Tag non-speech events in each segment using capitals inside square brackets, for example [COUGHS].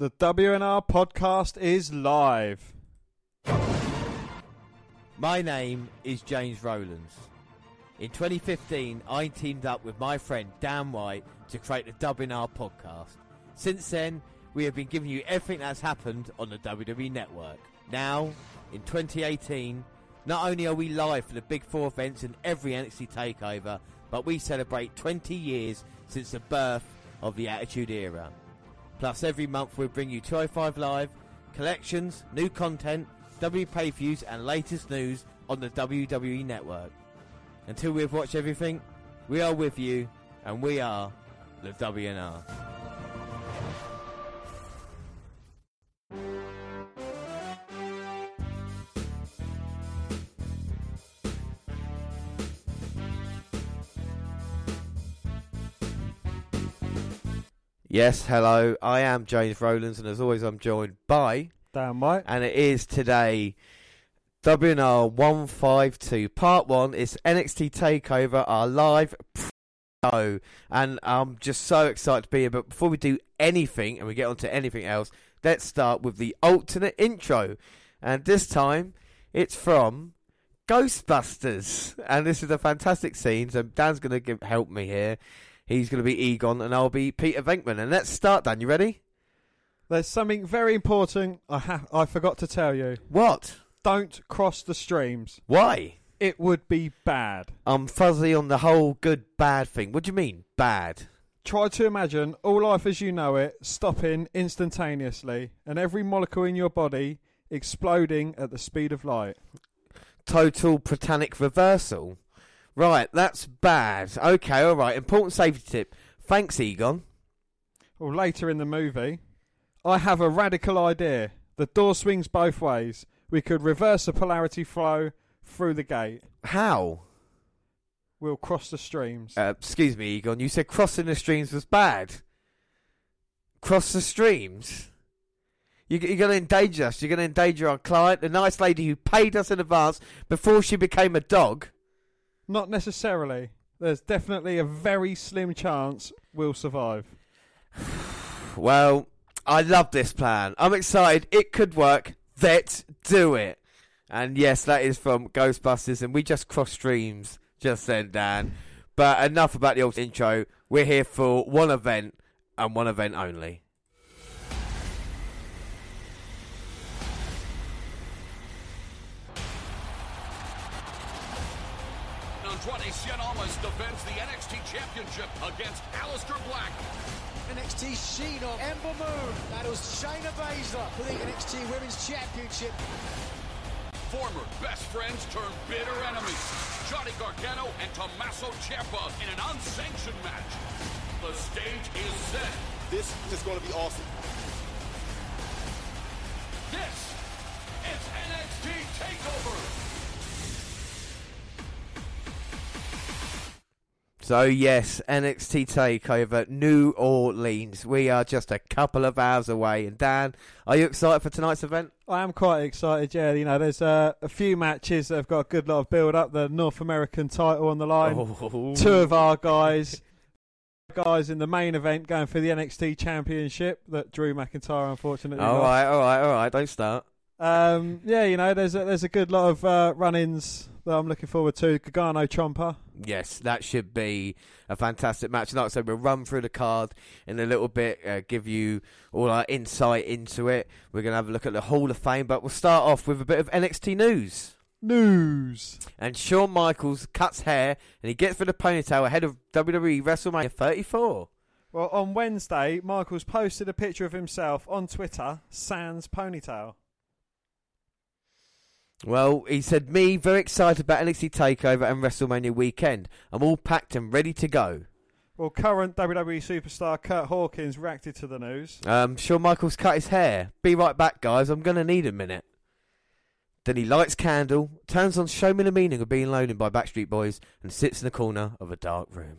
The WNR podcast is live. My name is James Rowlands. In 2015, I teamed up with my friend Dan White to create the WNR podcast. Since then, we have been giving you everything that's happened on the WWE network. Now, in 2018, not only are we live for the Big Four events and every NXT takeover, but we celebrate 20 years since the birth of the Attitude Era. Plus, every month we bring you 205 Live, collections, new content, W pay views, and latest news on the WWE Network. Until we've watched everything, we are with you, and we are the WNR. Yes, hello. I am James Rowlands, and as always, I'm joined by, Dan White. and it is today WNR 152 Part 1. It's NXT TakeOver, our live show. And I'm just so excited to be here. But before we do anything, and we get on to anything else, let's start with the alternate intro. And this time, it's from Ghostbusters. And this is a fantastic scene. So Dan's going to help me here. He's going to be Egon, and I'll be Peter Venkman. And let's start, Dan. You ready? There's something very important I ha- I forgot to tell you. What? Don't cross the streams. Why? It would be bad. I'm fuzzy on the whole good bad thing. What do you mean, bad? Try to imagine all life as you know it stopping instantaneously and every molecule in your body exploding at the speed of light. Total protonic reversal. Right, that's bad. Okay, alright. Important safety tip. Thanks, Egon. Or later in the movie, I have a radical idea. The door swings both ways. We could reverse the polarity flow through the gate. How? We'll cross the streams. Uh, excuse me, Egon. You said crossing the streams was bad. Cross the streams? You, you're going to endanger us. You're going to endanger our client, the nice lady who paid us in advance before she became a dog. Not necessarily. There's definitely a very slim chance we'll survive. [SIGHS] Well, I love this plan. I'm excited. It could work. Let's do it. And yes, that is from Ghostbusters, and we just crossed streams just then, Dan. But enough about the old intro. We're here for one event and one event only. Andrade Cien Almas defends the NXT Championship against Aleister Black. NXT Sheena, Ember Moon battles Shayna Baszler for the NXT Women's Championship. Former best friends turned bitter enemies. Johnny Gargano and Tommaso Ciampa in an unsanctioned match. The stage is set. This is going to be awesome. This is NXT So yes, NXT Takeover New Orleans. We are just a couple of hours away. And Dan, are you excited for tonight's event? I am quite excited, yeah. You know, there's uh, a few matches that have got a good lot of build up. The North American title on the line. Oh. Two of our guys, guys in the main event going for the NXT Championship that Drew McIntyre unfortunately All lost. right, all right, all right. Don't start. Um, yeah, you know, there's a, there's a good lot of uh, run-ins that I'm looking forward to. Gargano Ciampa. Yes, that should be a fantastic match. And like I said, we'll run through the card in a little bit, uh, give you all our insight into it. We're going to have a look at the Hall of Fame, but we'll start off with a bit of NXT news. News. And Shawn Michaels cuts hair and he gets rid of ponytail ahead of WWE WrestleMania 34. Well, on Wednesday, Michaels posted a picture of himself on Twitter, sans ponytail. Well, he said, Me, very excited about NXT TakeOver and WrestleMania weekend. I'm all packed and ready to go. Well, current WWE superstar Kurt Hawkins reacted to the news. Um, Shawn Michaels cut his hair. Be right back, guys. I'm going to need a minute. Then he lights candle, turns on Show Me the Meaning of Being Lonely by Backstreet Boys, and sits in the corner of a dark room.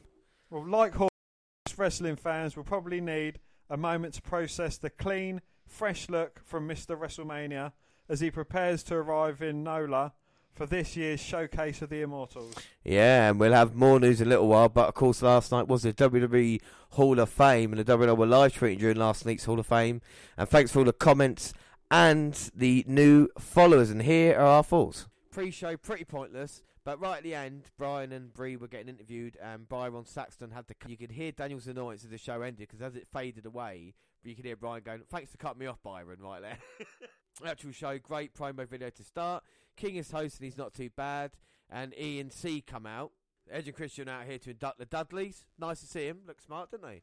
Well, like Hawkins, wrestling fans will probably need a moment to process the clean, fresh look from Mr. WrestleMania as he prepares to arrive in NOLA for this year's showcase of the Immortals. Yeah, and we'll have more news in a little while. But of course, last night was the WWE Hall of Fame, and the WWE were live tweeting during last week's Hall of Fame. And thanks for all the comments and the new followers. And here are our thoughts. Pre-show, pretty pointless. But right at the end, Bryan and Brie were getting interviewed, and Byron Saxton had to. You could hear Daniel's annoyance as the show ended because as it faded away, you could hear Bryan going, "Thanks for cutting me off, Byron." Right there. [LAUGHS] Actual show, great promo video to start. King is hosting, he's not too bad, and E and C come out. Edge and Christian out here to induct the Dudleys. Nice to see him. Look smart, didn't they?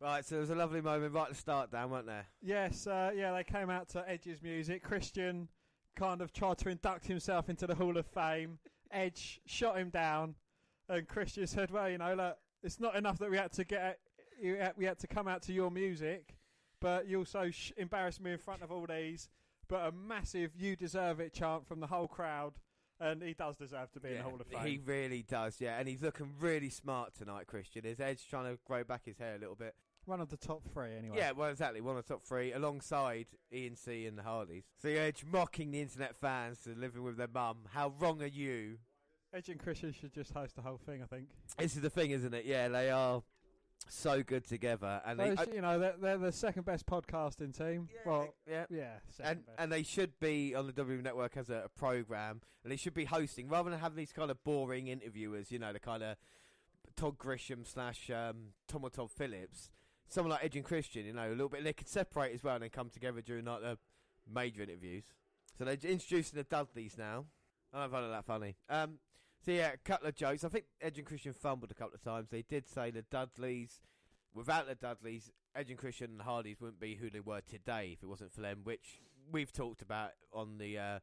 Right, so there was a lovely moment right at the start, Dan, weren't there? Yes, uh, yeah, they came out to Edge's music. Christian kind of tried to induct himself into the Hall of Fame. Edge shot him down, and Christian said, "Well, you know, look, it's not enough that we had to get we had to come out to your music, but you also sh- embarrassed me in front of all these." But a massive "You deserve it" chant from the whole crowd, and he does deserve to be in the Hall of Fame. He really does, yeah, and he's looking really smart tonight, Christian. Is Edge trying to grow back his hair a little bit? One of the top three, anyway. Yeah, well, exactly. One of the top three, alongside ENC and the Hardys. So Edge mocking the internet fans for living with their mum. How wrong are you? Edge and Christian should just host the whole thing, I think. This is the thing, isn't it? Yeah, they are so good together, and they, Those- you know, they're, they're the second best podcasting team. well, yeah. yeah, And, best. and they should be on the W Network as a, a program, and they should be hosting rather than having these kind of boring interviewers. You know, the kind of Todd Grisham slash um, Tom or Todd Phillips, someone like Edge and Christian. You know, a little bit. They could separate as well and then come together during like the major interviews. So they're introducing the Dudleys now. I don't find it that funny. Um, so yeah, a couple of jokes. I think Edge and Christian fumbled a couple of times. They did say the Dudleys. Without the Dudleys, Edge and Christian and Hardys wouldn't be who they were today if it wasn't for them, which we've talked about on the uh,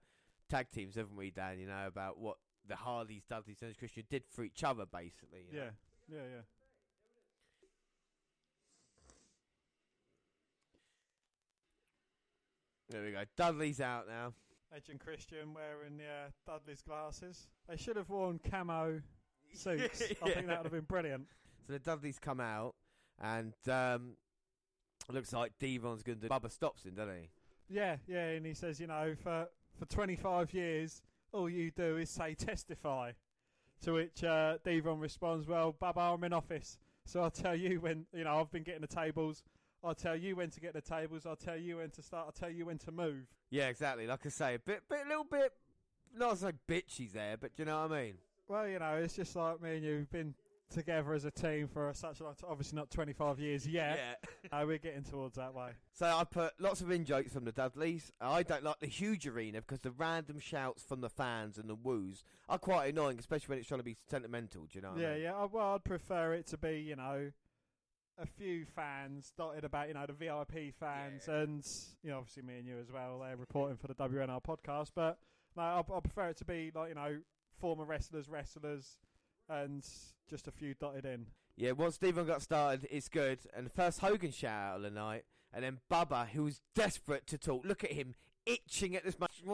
tag teams, haven't we, Dan? You know about what the Hardys, Dudleys, and Edge and Christian did for each other, basically. you know? yeah, yeah, yeah. There we go. Dudley's out now. Edge and Christian wearing uh, Dudley's glasses. They should have worn camo [LAUGHS] suits. I think that would have been brilliant. So the Dudleys come out, and um, it looks like D-Von's going to do. Bubba stops him, doesn't he? Yeah, yeah, and he says, you know, for for 25 years, all you do is say testify. To which uh, D-Von responds, well, Bubba, I'm in office, so I'll tell you when, you know, I've been getting the tables. I'll tell you when to get the tables. I'll tell you when to start. I'll tell you when to move. Yeah, exactly. Like I say, a bit, bit, a little bit, not so bitchy there, but do you know what I mean? Well, you know, it's just like me and you've been together as a team for such a long time. Obviously, not 25 years yet. Yeah. [LAUGHS] Uh, we're getting towards that way. So I put lots of in jokes from the Dudleys. I don't like the huge arena because the random shouts from the fans and the woos are quite annoying, especially when it's trying to be sentimental. Do you know? What yeah, I mean? yeah. I- Well, I'd prefer it to be, you know, a few fans dotted about, you know, the VIP fans, Yeah. and you know, obviously me and you as well. They're reporting for the WNR podcast, but no, I, I prefer it to be like, you know, former wrestlers, wrestlers, and just a few dotted in. Yeah, once Stephen got started, it's good. And the first Hogan shout out of the night, and then Bubba, who was desperate to talk. Look at him, itching at this much. He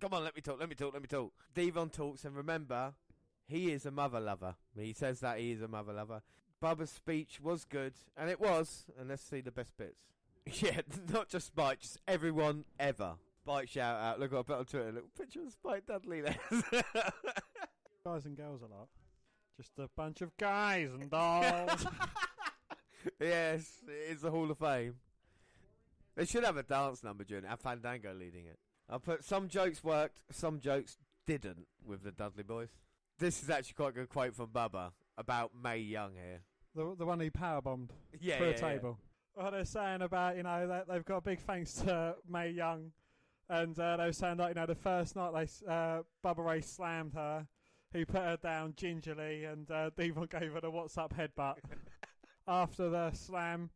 Come on, let me talk, let me talk, let me talk. D-Von talks, and remember, he is a mother lover. He says that he is a mother lover. Bubba's speech was good, and it was. And let's see the best bits. [LAUGHS] Yeah, [LAUGHS] not just Spike, just everyone ever. Spike shout out. Look, what I put on Twitter a little picture of Spike Dudley there. [LAUGHS] Guys and girls a lot. Just a bunch of guys and dolls. yes, it is the Hall of Fame. They should have a dance number during it. Have Fandango leading it. I put some jokes worked, some jokes didn't with the Dudley Boys. This is actually quite a good quote from Bubba about May Young here. the the one he powerbombed Yeah, through yeah, a table. What they're saying about, you know, that they've got a big thanks to May Young, and uh, they were saying that, you know, the first night they s- uh, Bubba Ray slammed her, he put her down gingerly, and uh, [LAUGHS] D-Von gave her the what's up headbutt. [LAUGHS] After the slam,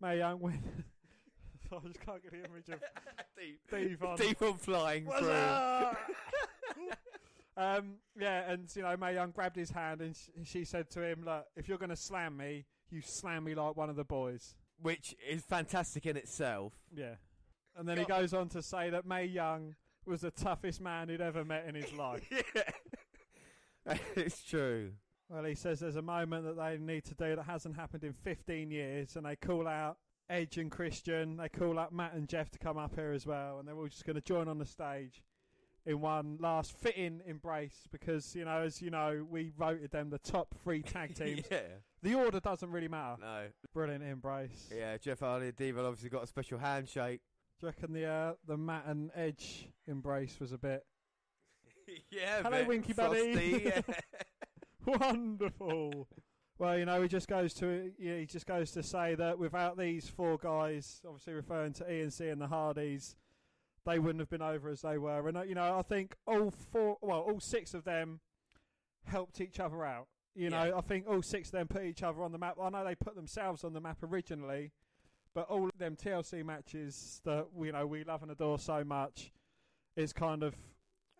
May Young went. [LAUGHS] I just can't get the image of D-Von. D-Von flying What's through. Um, yeah, and you know, May Young grabbed his hand and sh- she said to him, "Look, if you're going to slam me, you slam me like one of the boys." Which is fantastic in itself. Yeah. And then he goes on to say that May Young was the toughest man he'd ever met in his [LAUGHS] life. yeah. [LAUGHS] it's true. well, he says there's a moment that they need to do that hasn't happened in 15 years, and they call out Edge and Christian. They call up Matt and Jeff to come up here as well, and they're all just going to join on the stage. In one last fitting embrace because you know, as you know, we voted them the top three tag [LAUGHS] teams. yeah. The order doesn't really matter. No. Brilliant embrace. Yeah, Jeff Hardy and D-Von obviously got a special handshake. Do you reckon the uh, the Matt and Edge embrace was a bit [LAUGHS] yeah. Hello, Winky buddy. yeah. [LAUGHS] wonderful? well, you know, he just goes to he just goes to say that without these four guys, obviously referring to ENC and C and the Hardys, they wouldn't have been over as they were. And uh, you know, I think all four, well, all six of them helped each other out. You know, Yeah. I think all six of them put each other on the map. I know they put themselves on the map originally, but all of them TLC matches that you know we love and adore so much, is kind of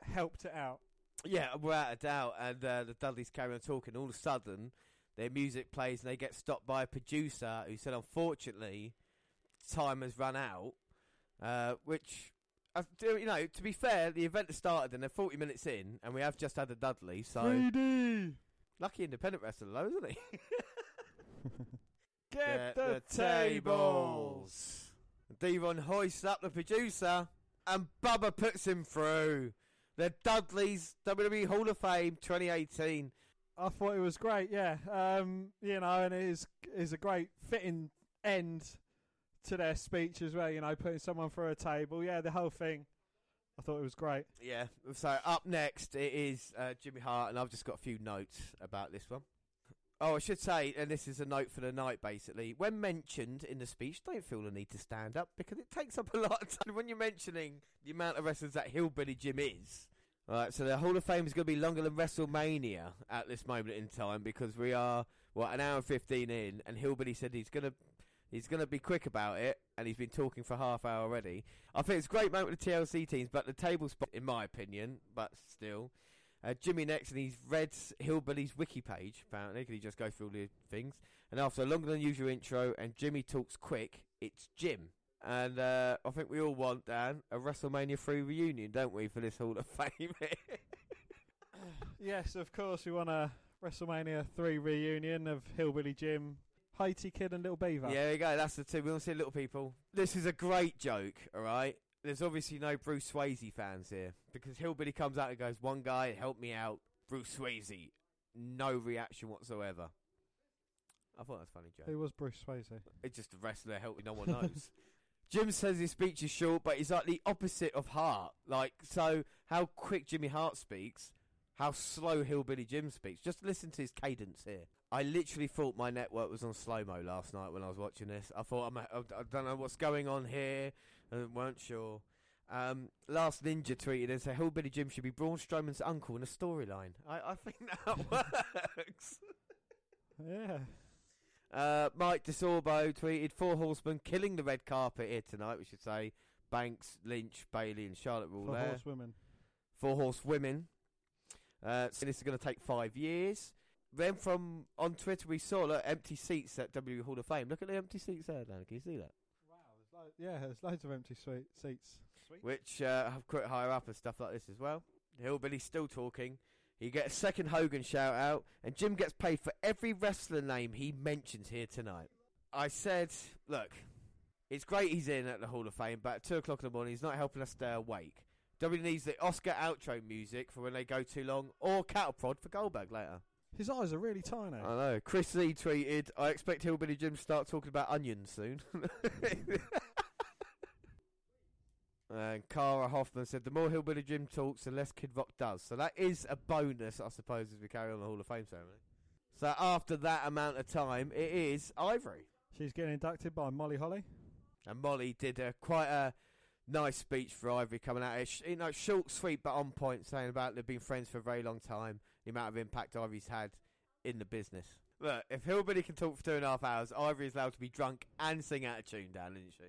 helped it out. Yeah, without a doubt. And uh, the Dudleys carry on talking. All of a sudden, their music plays and they get stopped by a producer who said, unfortunately, time has run out. Uh, which, I do- you know, to be fair, the event has started and they're 40 minutes in, and we have just had a Dudley. So 3D. lucky independent wrestler, though, isn't he? [LAUGHS] Get, the, tables. D-Von hoists up the producer, and Bubba puts him through. The Dudleys WWE Hall of Fame 2018. I thought it was great. Yeah, um, you know, and it is is a great fitting end to their speech as well. You know, putting someone through a table. Yeah, the whole thing. I thought it was great. Yeah. So up next it is uh, Jimmy Hart, and I've just got a few notes about this one. Oh, I should say, and this is a note for the night, basically. When mentioned in the speech, don't feel the need to stand up because it takes up a [LAUGHS] lot of time. When you're mentioning the amount of wrestlers that Hillbilly Jim is, all right. So the Hall of Fame is going to be longer than WrestleMania at this moment in time because we are what an hour and fifteen in, and Hillbilly said he's going to He's going to be quick about it, and he's been talking for half hour already. I think it's a great moment with the TLC teams, but the table spot, in my opinion, but still. Uh, Jimmy next, and he's read Hillbilly's wiki page, apparently, because he just goes through all the things. And after a longer than usual intro, and Jimmy talks quick, it's Jim. And uh, I think we all want, Dan, a WrestleMania 3 reunion, don't we, for this Hall of [LAUGHS] Fame? Yes, of course, we want a WrestleMania three reunion of Hillbilly Jim, Haiti Kid, and Little Beaver. Yeah, there you go. That's the two. We want to see little people. This is a great joke, all right? There's obviously no Bruce Swayze fans here because Hillbilly comes out and goes, One guy, help me out. Bruce Swayze. No reaction whatsoever. I thought that was a funny joke. Who was Bruce Swayze? It's just a wrestler helping no one knows. [LAUGHS] Jim says his speech is short, but he's like the opposite of Hart. Like, so how quick Jimmy Hart speaks, how slow Hillbilly Jim speaks. Just listen to his cadence here. I literally thought my network was on slow mo last night when I was watching this. I thought I'm, I I don't know what's going on here. I weren't sure. Um, last Ninja tweeted and said Hillbilly Jim should be Braun Strowman's uncle in a storyline. I, I think [LAUGHS] that works. Yeah. Uh, Mike DeSorbo tweeted Four Horsemen killing the red carpet here tonight. We should say Banks, Lynch, Bayley, and Charlotte were all For there. horsewomen. Four horsewomen. Uh, so this is going to take five years. Then from on Twitter we saw look, empty seats at W Hall of Fame. Look at the empty seats there, Dan. Can you see that? Wow, there's lo- yeah, there's loads of empty sweet seats. Sweet. Which uh, have quite higher up and stuff like this as well. Hillbilly's still talking. He gets a second Hogan shout out, and Jim gets paid for every wrestler name he mentions here tonight. I said, look, it's great he's in at the Hall of Fame, but at 2 o'clock in the morning, he's not helping us stay awake. W needs the Oscar outro music for when they go too long, or cattle prod for Goldberg later. His eyes are really tiny. I know. Chris Z tweeted, I expect Hillbilly Jim to start talking about onions soon. [LAUGHS] and Cara Hoffman said, the more Hillbilly Jim talks, the less Kid Rock does. So that is a bonus, I suppose, as we carry on the Hall of Fame ceremony. So after that amount of time, it is Ivory. She's getting inducted by Molly Holly. And Molly did a, quite a nice speech for Ivory coming out. It's, you know, short, sweet, but on point, saying about they've been friends for a very long time, the amount of impact Ivory's had in the business. Look, if Hillbilly can talk for two and a half hours, Ivory is allowed to be drunk and sing out of tune, Dan, isn't she?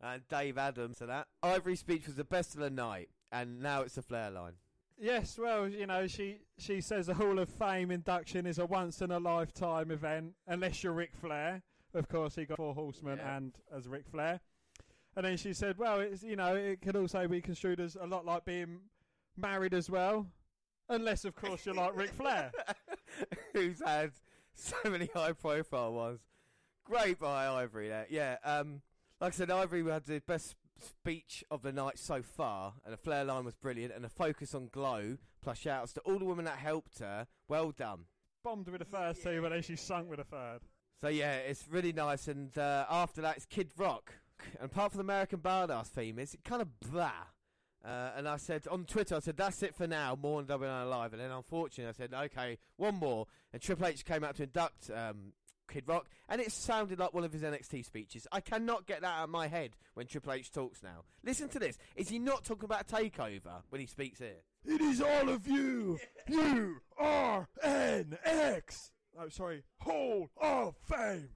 And Dave Adams to that. Ivory's speech was the best of the night, and now it's the Flair line. Yes, well, you know, she she says the Hall of Fame induction is a once in a lifetime event, unless you're Ric Flair. Of course, he got four horsemen Yeah. and as Ric Flair. And then she said, well, it's you know, it could also be construed as a lot like being married as well, unless of course you're like Ric Flair. [LAUGHS] Who's had so many high profile ones. Great by Ivory there. Yeah, um, like I said, Ivory had the best speech of the night so far, and the flair line was brilliant, and the focus on glow, plus shouts to all the women that helped her. Well done. Bombed with the first two, but then she sunk with the third. So yeah, it's really nice. And uh, after that, it's Kid Rock. And apart from the American Badass theme, it's kind of blah. Uh, and I said on Twitter, I said that's it for now. More on Nine Live. And then unfortunately, I said okay, one more. And Triple H came out to induct um, Kid Rock, and it sounded like one of his NXT speeches. I cannot get that out of my head when Triple H talks now. Listen to this. Is he not talking about Takeover when he speaks here? It is all of you. You are NX. Oh, sorry. Hall of Fame.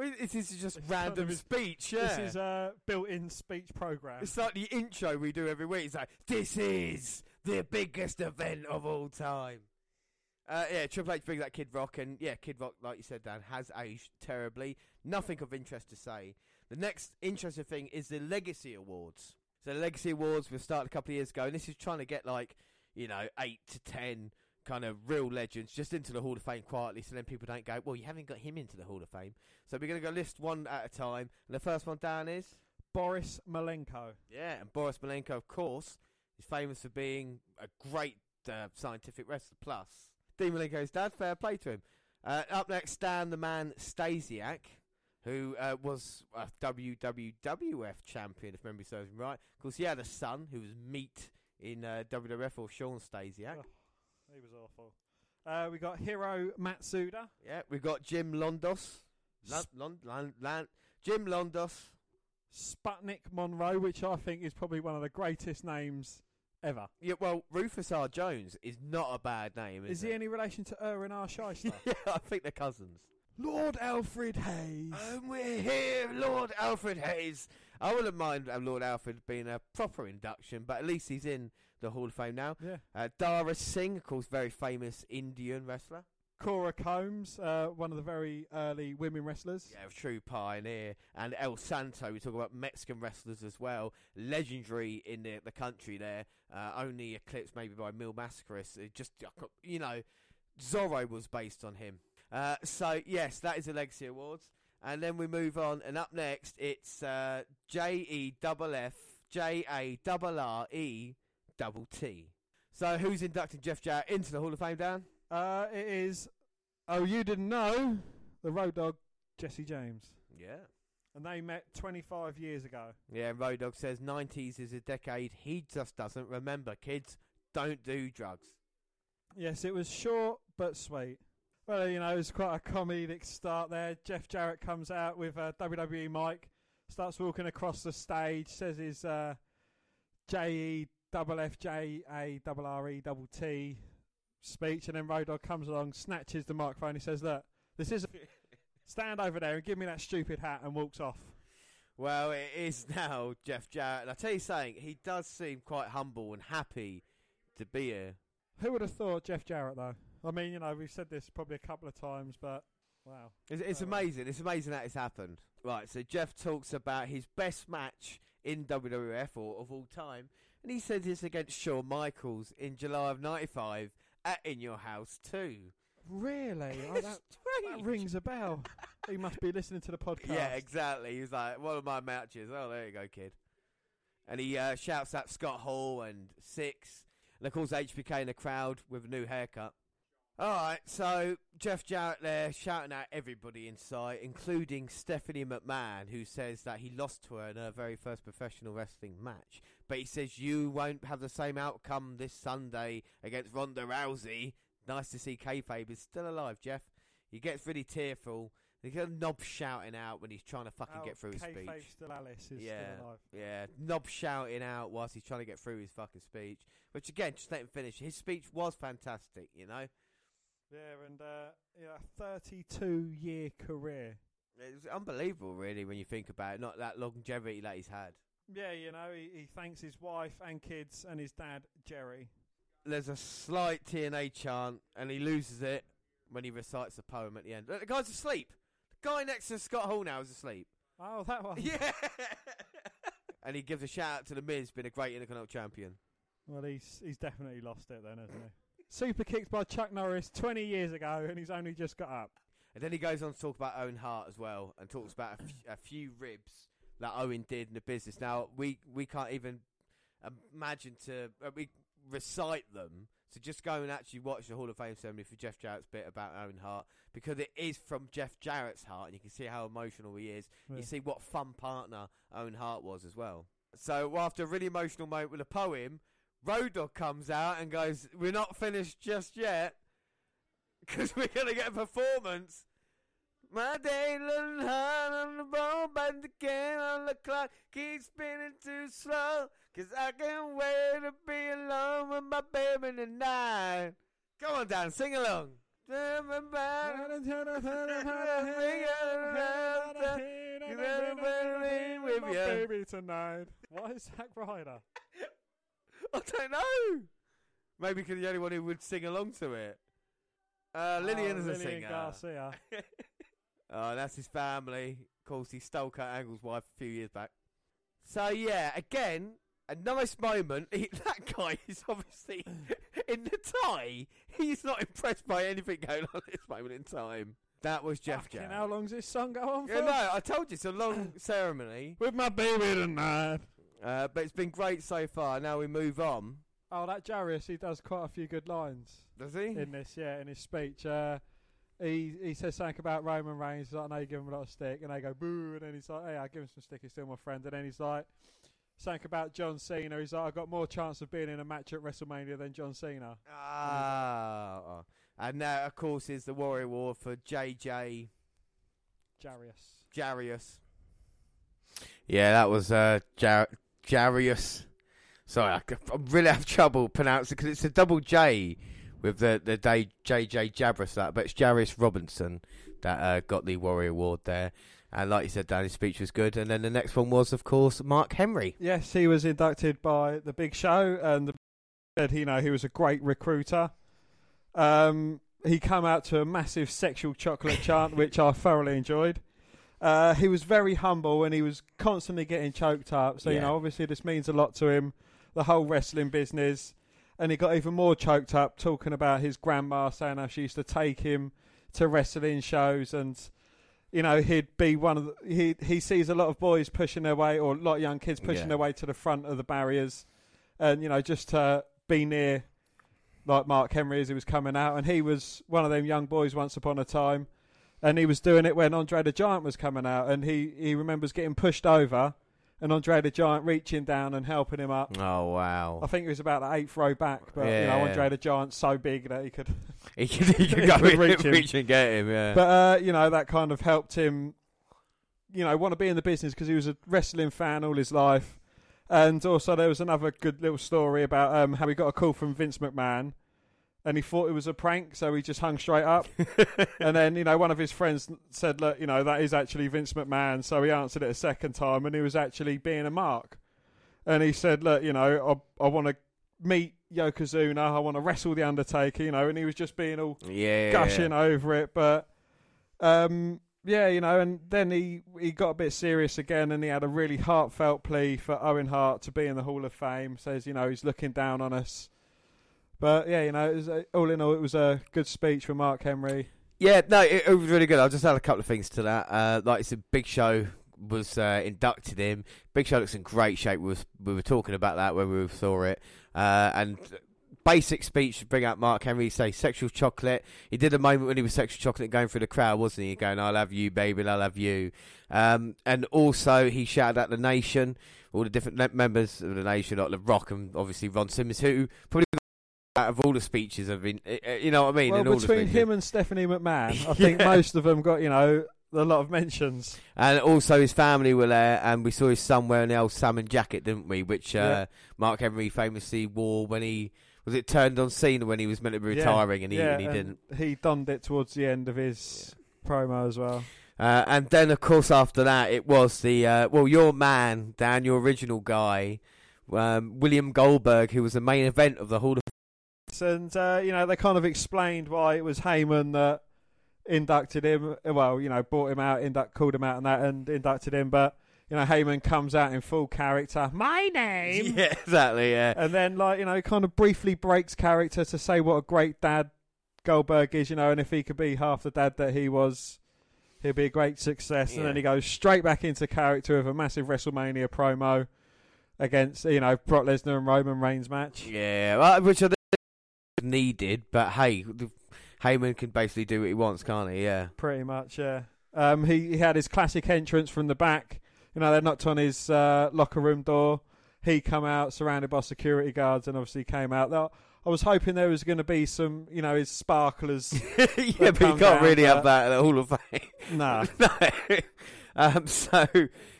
Well, This is just It's kind random of speech. Yeah. This is a built-in speech program. It's like the intro we do every week. It's like, this is the biggest event of all time. Uh, yeah, Triple H brings that Kid Rock, and yeah, Kid Rock, like you said, Dan, has aged terribly. Nothing of interest to say. The next interesting thing is the Legacy Awards. So the Legacy Awards were started a couple of years ago, and this is trying to get like, you know, eight to ten kind of real legends just into the Hall of Fame quietly, so then people don't go, well, you haven't got him into the Hall of Fame. So we're going to go list one at a time, and the first one down is. Boris Malenko. Yeah, and Boris Malenko, of course, is famous for being a great uh, scientific wrestler. Plus, Dean Malenko's dad, fair play to him. Uh, up next, Stan the Man Stasiak, who uh, was a WWF champion, if memory serves me right. Of course, he had a son who was meat in uh, WWF, or Shawn Stasiak. Oh. He was awful. Uh, we got Hiro Matsuda. Yeah, we've got Jim Londos. Lon- Lon- Lon- Lon- Jim Londos. Sputnik Monroe, which I think is probably one of the greatest names ever. Yeah, well, Rufus R. Jones is not a bad name, is, Is he any relation to Irwin R. Schyster? [LAUGHS] yeah, I think they're cousins. Lord Alfred Hayes. And we're here, Lord Alfred Hayes. I wouldn't mind uh, Lord Alfred being a proper induction, but at least he's in the Hall of Fame now. yeah. Uh, Dara Singh, of course, very famous Indian wrestler. Cora Combs, uh, one of the very early women wrestlers. Yeah, a true pioneer. And El Santo, we talk about Mexican wrestlers as well. Legendary in the, the country there. Uh, only eclipsed maybe by Mil Mascaras. It just, you know, Zorro was based on him. Uh, so, yes, that is the Legacy Awards. And then we move on. And up next, it's uh, J E double F J A double R E double T. So, who's inducting Jeff Jarrett into the Hall of Fame, Dan? Uh, it is, oh, you didn't know, the Road Dogg Jesse James. Yeah. And they met 25 years ago. Yeah, and Road Dogg says 90s is a decade he just doesn't remember. Kids, don't do drugs. Yes, it was short but sweet. Well, you know, it was quite a comedic start there. Jeff Jarrett comes out with a WWE mic, starts walking across the stage, says his uh, J E double F J A double R E double T speech, and then Road Dogg comes along, snatches the microphone. He says, "Look, this is A- [LAUGHS] stand over there and give me that stupid hat," and walks off. Well, it is now Jeff Jarrett. And I tell you something, he does seem quite humble and happy to be here. Who would have thought Jeff Jarrett though? I mean, you know, we've said this probably a couple of times, but wow. It's, it's Oh. amazing. It's amazing that it's happened. Right, so Jeff talks about his best match in WWF or of all time, and he says it's against Shawn Michaels in July of '95 at In Your House too. Really? [LAUGHS] Oh, that, that rings a bell. he must be listening to the [LAUGHS] podcast. Yeah, exactly. He was like, one of my matches. Oh, there you go, kid. And he uh, shouts at Scott Hall and Syxx. And of course, HBK in the crowd with a new haircut. All right, so Jeff Jarrett there shouting out everybody in sight, including Stephanie McMahon, who says that he lost to her in her very first professional wrestling match. But he says you won't have the same outcome this Sunday against Ronda Rousey. Nice to see kayfabe is still alive, Jeff. He gets really tearful. He's got a knob shouting out when he's trying to fucking Oh, get through his speech. still Alice is Yeah, still alive. yeah. Knob shouting out whilst he's trying to get through his fucking speech. Which again, just let him finish. His speech was fantastic, you know. Yeah, and uh, yeah, 32 year career. It's unbelievable, really, when you think about it. Not that longevity that he's had. Yeah, you know, he, he thanks his wife and kids and his dad, Jerry. There's a slight TNA chant, and he loses it when he recites the poem at the end. The guy's asleep. The guy next to Scott Hall now is asleep. Oh, that one. Yeah. [LAUGHS] and he gives a shout out to the Miz, been a great Intercontinental champion. Well, he's he's definitely lost it then, hasn't he? Super kicked by Chuck Norris 20 years ago, and he's only just got up. And then he goes on to talk about Owen Hart as well, and talks about a, f- a few ribs that Owen did in the business. Now we we can't even imagine to uh, we recite them. So just go and actually watch the Hall of Fame ceremony for Jeff Jarrett's bit about Owen Hart because it is from Jeff Jarrett's heart, and you can see how emotional he is. Yeah. You see what fun partner Owen Hart was as well. So after a really emotional moment with a poem, Road Dogg comes out and goes, "We're not finished just yet because we're gonna get a performance." My day little heart on the ball, but the can on the clock keeps spinning too slow. Cause I can't wait to be alone with my baby tonight. Come on, Dan, sing along. [LAUGHS] baby tonight. Why is Zack Ryder? [LAUGHS] I don't know. Maybe because the only one who would sing along to it. Uh, Lilian's oh, a Lilian singer. Garcia. [LAUGHS] Oh, that's his family. Of course, he stole Kurt Angle's wife a few years back. So yeah, again, a nice moment. He, [LAUGHS] that guy is obviously in the tie. He's not impressed by anything going on at this moment in time. That was Jeff Fucking Jarrett. how long's this song go on for? Yeah, no, I told you it's a long ceremony, With my baby tonight. Uh, but it's been great so far. Now we move on. Oh, that Jarius, he does quite a few good lines Does he? in this, yeah, in his speech. Uh, he he says something about Roman Reigns. He's like, I know you give him a lot of stick, and they go boo, and then he's like, Hey, I give him some stick. He's still my friend. And then he's like, something about John Cena. He's like, I got more chance of being in a match at WrestleMania than John Cena. Ah, and now of course is the Warrior War for JJ Jarrius. Jarrius. Yeah, that was uh, Jar- Jarrius. Sorry, I really have trouble pronouncing because it's a double J with the the day JJ Jabris that, but it's Jarrius Robinson that uh, got the Warrior Award there. And like you said, Danny's speech was good. And then the next one was, of course, Mark Henry. Yes, he was inducted by the Big Show, and the [LAUGHS] said you know he was a great recruiter. Um, he came out to a massive sexual chocolate chant, which I thoroughly enjoyed. Uh, he was very humble, and he was constantly getting choked up. So you know, obviously, this means a lot to him, the whole wrestling business. And he got even more choked up talking about his grandma saying how she used to take him to wrestling shows and you know he'd be one of the, he he sees a lot of boys pushing their way or a lot of young kids pushing Yeah. their way to the front of the barriers and you know just to be near like Mark Henry as he was coming out and he was one of them young boys once upon a time and he was doing it when Andre the Giant was coming out and he he remembers getting pushed over and Andre the Giant reaching down and helping him up Oh wow! I think it was about the eighth row back but you Yeah. know Andre the Giant's so big that he could [LAUGHS] he could, he could [LAUGHS] go could in, reach reach, him. and get him. Yeah. But uh, you know that kind of helped him, you know, want to be in the business because he was a wrestling fan all his life, and also there was another good little story about um, how he got a call from Vince McMahon, and he thought it was a prank, so he just hung straight up, [LAUGHS] and then you know one of his friends said, "Look, you know that is actually Vince McMahon," so he answered it a second time, and he was actually being a mark, and he said, "Look, you know, I I want to." Meet Yokozuna. I want to wrestle the Undertaker, you know, and he was just being all yeah, gushing over it, but um, yeah, you know, and then he he got a bit serious again, and he had a really heartfelt plea for Owen Hart to be in the Hall of Fame. Says, you know, he's looking down on us. But yeah, you know, it was a, all in all, it was a good speech from Mark Henry. Yeah, no, it, it was really good. I'll just add a couple of things to that. Uh, like it's a Big Show was uh, inducted him. Big Show looks in great shape. We was we were talking about that when we saw it. Uh, and basic speech to bring out Mark Henry. Say sexual chocolate. He did a moment when he was sexual chocolate going through the crowd, wasn't he? Going, "I love you, baby, I love you." Um, and also he shouted at the nation, all the different members of the nation, like The Rock and obviously Ron Simmons, who probably out of all the speeches have been, uh, uh, you know what I mean? well, between him and Stephanie McMahon, I [LAUGHS] think Yeah. most of them got you know a lot of mentions. And also his family were there, and we saw his son wearing the old salmon jacket, didn't we? Which uh, Yeah. Mark Henry famously wore when he was it turned on Cena when he was meant to be Yeah, retiring, and he yeah, and he didn't. He donned it towards the end of his promo as well. Uh, and then, of course, after that, it was the uh, well, your man, Dan, your original guy, um, William Goldberg, who was the main event of the Hall of and uh, you know they kind of explained why it was Heyman that inducted him. Well, you know, brought him out, induct, called him out, and that, and inducted him. But you know, Heyman comes out in full character. My name. [LAUGHS] Yeah, exactly. Yeah, And then, like you know, kind of briefly breaks character to say what a great dad Goldberg is. You know, and if he could be half the dad that he was, he'll be a great success. And then he goes straight back into character with a massive WrestleMania promo against you know Brock Lesnar and Roman Reigns match. Yeah, well, which I needed, but hey, the, Heyman can basically do what he wants, can't he? Yeah. Pretty much, yeah. Um, he, he had his classic entrance from the back. You know, they knocked on his uh, locker room door. He come out surrounded by security guards, and obviously came out. Now, I was hoping there was going to be some, you know, his sparklers. [LAUGHS] yeah, but you can't down, really have that at the Hall of [LAUGHS] Fame. No. no. [LAUGHS] Um, [LAUGHS] so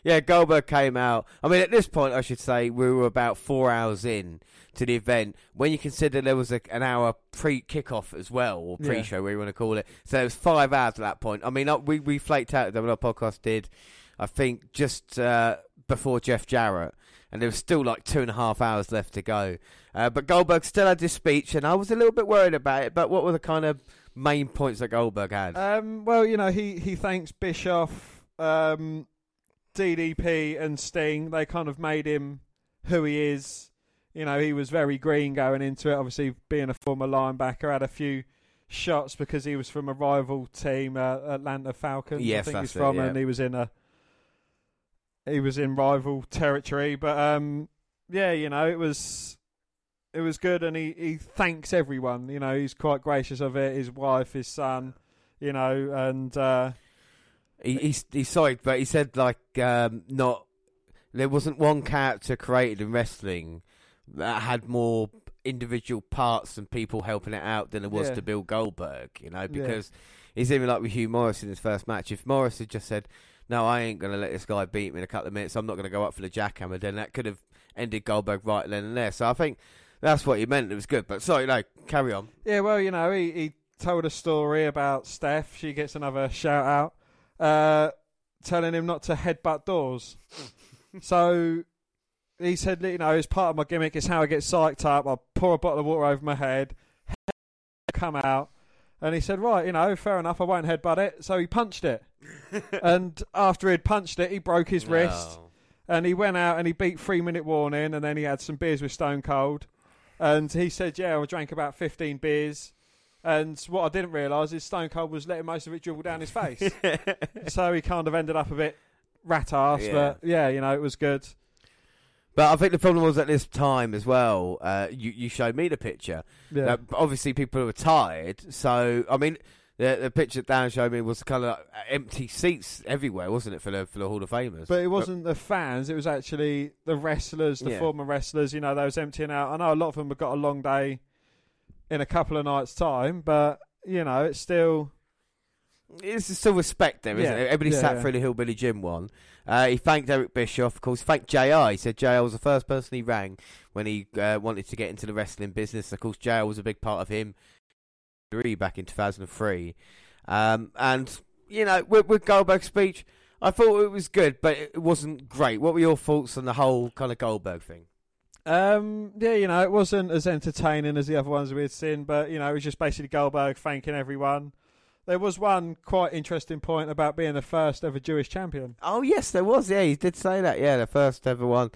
yeah, Goldberg came out. I mean, at this point, I should say we were about four hours in to the event. When you consider there was a, an hour pre kickoff as well, or pre show, where you want to call it. So it was five hours at that point. I mean, we we flaked out. The podcast did, I think, just uh, before Jeff Jarrett, and there was still like two and a half hours left to go. Uh, but Goldberg still had this speech, and I was a little bit worried about it. But what were the kind of main points that Goldberg had? Um, well, you know, he, he thanks Bischoff, um, DDP, and Sting. They kind of made him who he is. You know, he was very green going into it. Obviously, being a former linebacker, had a few shots because he was from a rival team, uh, Atlanta Falcons. Yes, I think he's it, from, yeah. and he was in a he was in rival territory. But um, yeah, you know, it was it was good, and he, he thanks everyone. You know, he's quite gracious of it. His wife, his son, you know, and uh, He, he's he's sorry, but he said like um, not there wasn't one character created in wrestling that had more individual parts and people helping it out than there was Yeah. to Bill Goldberg. You know, because he's even like with Hugh Morrus in his first match. If Morris had just said, "No, I ain't going to let this guy beat me in a couple of minutes. I'm not going to go up for the jackhammer," then that could have ended Goldberg right then and there. So I think that's what he meant. It was good, but sorry, no, carry on. yeah, well, you know, he, he told a story about Steph. She gets another shout out, uh, telling him not to headbutt doors. so he said, you know, it's part of my gimmick. It's how I get psyched up. I pour a bottle of water over my head, come out. And he said, right, you know, fair enough. I won't headbutt it. So he punched it. [LAUGHS] and after he'd punched it, he broke his wrist. And he went out and he beat three minute warning and then he had some beers with Stone Cold and he said yeah I drank about 15 beers and what I didn't realise is Stone Cold was letting most of it dribble down his face [LAUGHS] so he kind of ended up a bit rat ass Yeah. but yeah you know it was good But I think the problem was at this time as well. Uh, you you showed me the picture. yeah Uh, obviously, people were tired. So I mean, the the picture Dan showed me was kind of like empty seats everywhere, wasn't it for the for the Hall of Famers? but it wasn't the fans it was actually the wrestlers the Yeah. former wrestlers you know they was emptying out I know a lot of them have got a long day in a couple of nights time but you know it's still It's still respect there, isn't Yeah. it? Everybody Yeah, sat yeah. through the Hillbilly Jim one. Uh, he thanked Eric Bischoff, of course. Thanked JR. He said JR was the first person he rang when he uh, wanted to get into the wrestling business. Of course, JR was a big part of him really back in 2003. Um, and, you know, with, with Goldberg's speech, I thought it was good, but it wasn't great. What were your thoughts on the whole kind of Goldberg thing? Um, yeah, you know, it wasn't as entertaining as the other ones we'd seen, but you know, it was just basically Goldberg thanking everyone. There was one quite interesting point about being the first ever Jewish champion. Oh yes, there was. Yeah, he did say that. Yeah, the first ever one,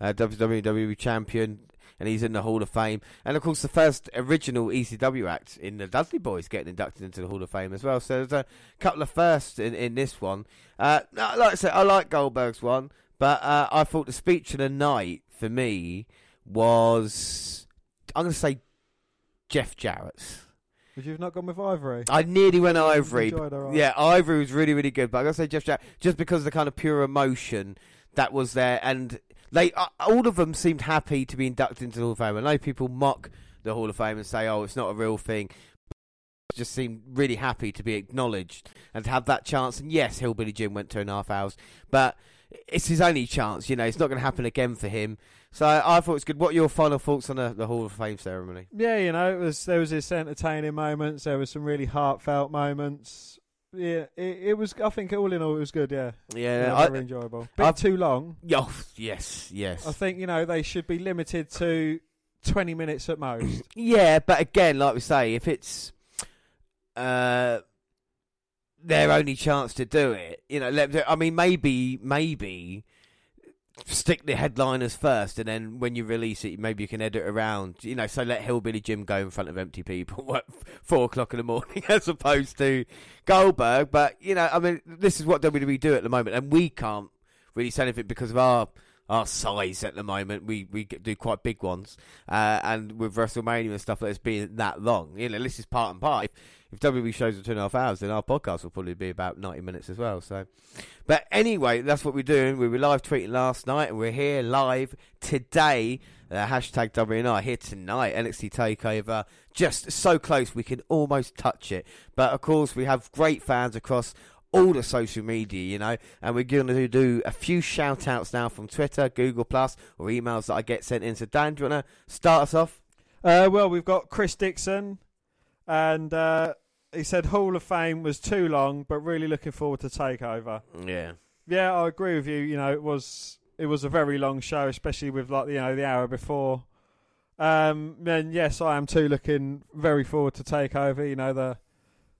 uh, WWE champion, and he's in the Hall of Fame. And of course, the first original ECW act in the Dudley Boys getting inducted into the Hall of Fame as well. So there's a couple of firsts in, in this one. Uh, like I said, I like Goldberg's one, but uh, I thought the speech of the night for me was, I'm going to say, Jeff Jarrett's. Would you have not gone with Ivory? I nearly went Ivory. enjoyed her, right? Yeah, Ivory was really, really good. But I gotta say, Jeff Jarrett, just because of the kind of pure emotion that was there, and they uh, all of them seemed happy to be inducted into the Hall of Fame. I know people mock the Hall of Fame and say, "Oh, it's not a real thing." Just seemed really happy to be acknowledged and to have that chance. And yes, Hillbilly Jim went two and a half hours, but it's his only chance. You know, it's not going to happen again for him. So I thought it was good. What are your final thoughts on the, the Hall of Fame ceremony? Yeah, you know, it was there was this entertaining moments. There was some really heartfelt moments. Yeah, it, it was. I think all in all, it was good. Yeah, Yeah, yeah I, very enjoyable. Bit I've- too long. oh, yes, yes. I think you know they should be limited to twenty minutes at most. Yeah, but again, like we say, if it's uh, their only chance to do it, you know, let, I mean, maybe, maybe stick the headliners first, and then when you release it, maybe you can edit around. You know, so let Hillbilly Jim go in front of empty people [LAUGHS] at four o'clock in the morning, [LAUGHS] as opposed to Goldberg. But you know, I mean, this is what WWE do at the moment, and we can't really say anything because of our our size at the moment. We we do quite big ones, uh, and with WrestleMania and stuff, it's been that long. You know, this is part and part. If, if WWE shows are two and a half hours, then our podcast will probably be about ninety minutes as well. So, but anyway, that's what we're doing. We were live tweeting last night, and we're here live today. Uh, hashtag WNI here tonight. NXT Takeover, just so close we can almost touch it. But of course, we have great fans across all the social media, you know, and we're going to do a few shout outs now from Twitter, Google Plus, or emails that I get sent in. So, Dan, do you want to start us off? Uh, well, we've got Chris Dixon, and uh, he said Hall of Fame was too long, but really looking forward to Takeover. Yeah. Yeah, I agree with you. You know, it was it was a very long show, especially with like you know the hour before. Um, and yes, I am too looking very forward to Takeover. You know the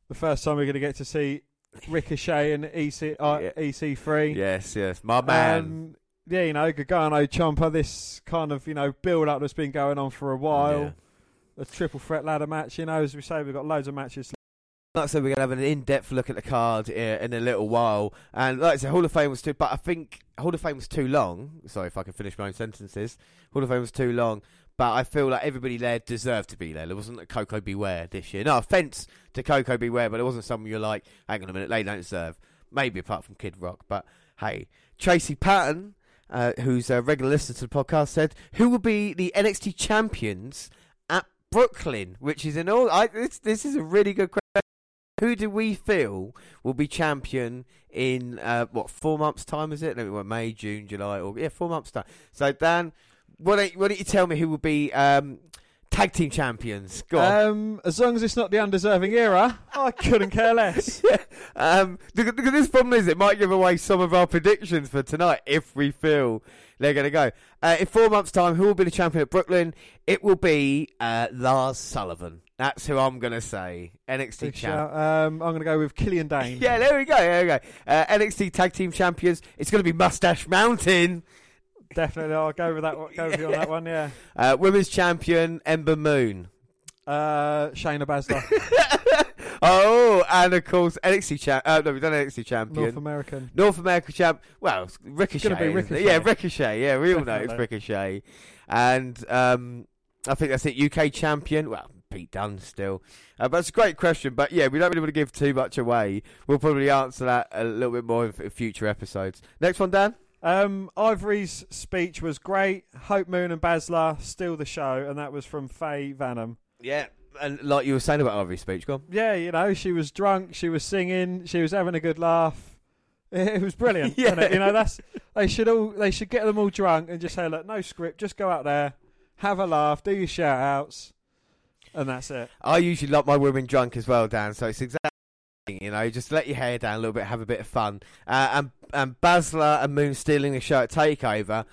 the first time we're going to get to see Ricochet and EC uh, Yeah. EC3. Yes, yes. My man. Um, yeah, you know, Gargano Ciampa, this kind of, you know, build up that's been going on for a while. Yeah. A triple threat ladder match, you know, as we say, we've got loads of matches. Like I said, we're going to have an in-depth look at the card uh, in a little while. And like I said, Hall of Fame was too... But I think Hall of Fame was too long. Sorry if I can finish my own sentences. Hall of Fame was too long. But I feel like everybody there deserved to be there. There wasn't a Koko B. Ware this year. No offence to Koko B. Ware, but it wasn't someone you're like, hang on a minute, they don't deserve. Maybe apart from Kid Rock. But hey, Tracy Patton, uh, who's a regular listener to the podcast, said, who will be the NXT champions at Brooklyn? Which is an all... I, this, this is a really good question. Who do we feel will be champion in uh, what four months' time? Is it? No, what, May, June, July, or yeah, four months' time. So Dan, why don't, why don't you tell me who will be um, tag team champions? Go on. Um, as long as it's not the undeserving era, I couldn't care less. [LAUGHS] yeah. Um, the, the, this problem is it might give away some of our predictions for tonight if we feel they're going to go. Uh, in four months' time, who will be the champion at Brooklyn? It will be uh, Lars Sullivan. That's who I'm going to say. NXT Big champion. Um, I'm going to go with Killian Dain. [LAUGHS] Yeah, there we go. There we go. Uh, NXT Tag Team Champions. It's going to be Moustache Mountain. Definitely, I'll go with that. one- Go with you on that one. Yeah. [LAUGHS] Uh, Women's Champion Ember Moon. Uh, Shayna Baszler, [LAUGHS] oh, and of course NXT champ. Uh, no, we've done NXT champion. North American. North American champ. Well, it's Ricochet. gonna be? Ricochet. Yeah, Ricochet. Yeah, we all know it's. Ricochet. And um, I think that's it. UK champion. Well, Pete Dunne still. Uh, but it's a great question. But yeah, we don't really want to give too much away. We'll probably answer that a little bit more in future episodes. Next one, Dan. Um, Ivory's speech was great. Hope Moon and Baszler steal the show, and that was from Faye Vanham. Yeah. And like you were saying about Ivory's speech, go on. Yeah, you know, she was drunk, she was singing, she was having a good laugh. [LAUGHS] It was brilliant. [LAUGHS] Yeah. You know, that's they should all they should get them all drunk and just say, look, no script, just go out there, have a laugh, do your shout outs, and that's it. I usually like my women drunk as well, Dan. So it's exactly you know, just let your hair down a little bit, have a bit of fun. Uh, and and Baszler and Moon stealing the show at Takeover.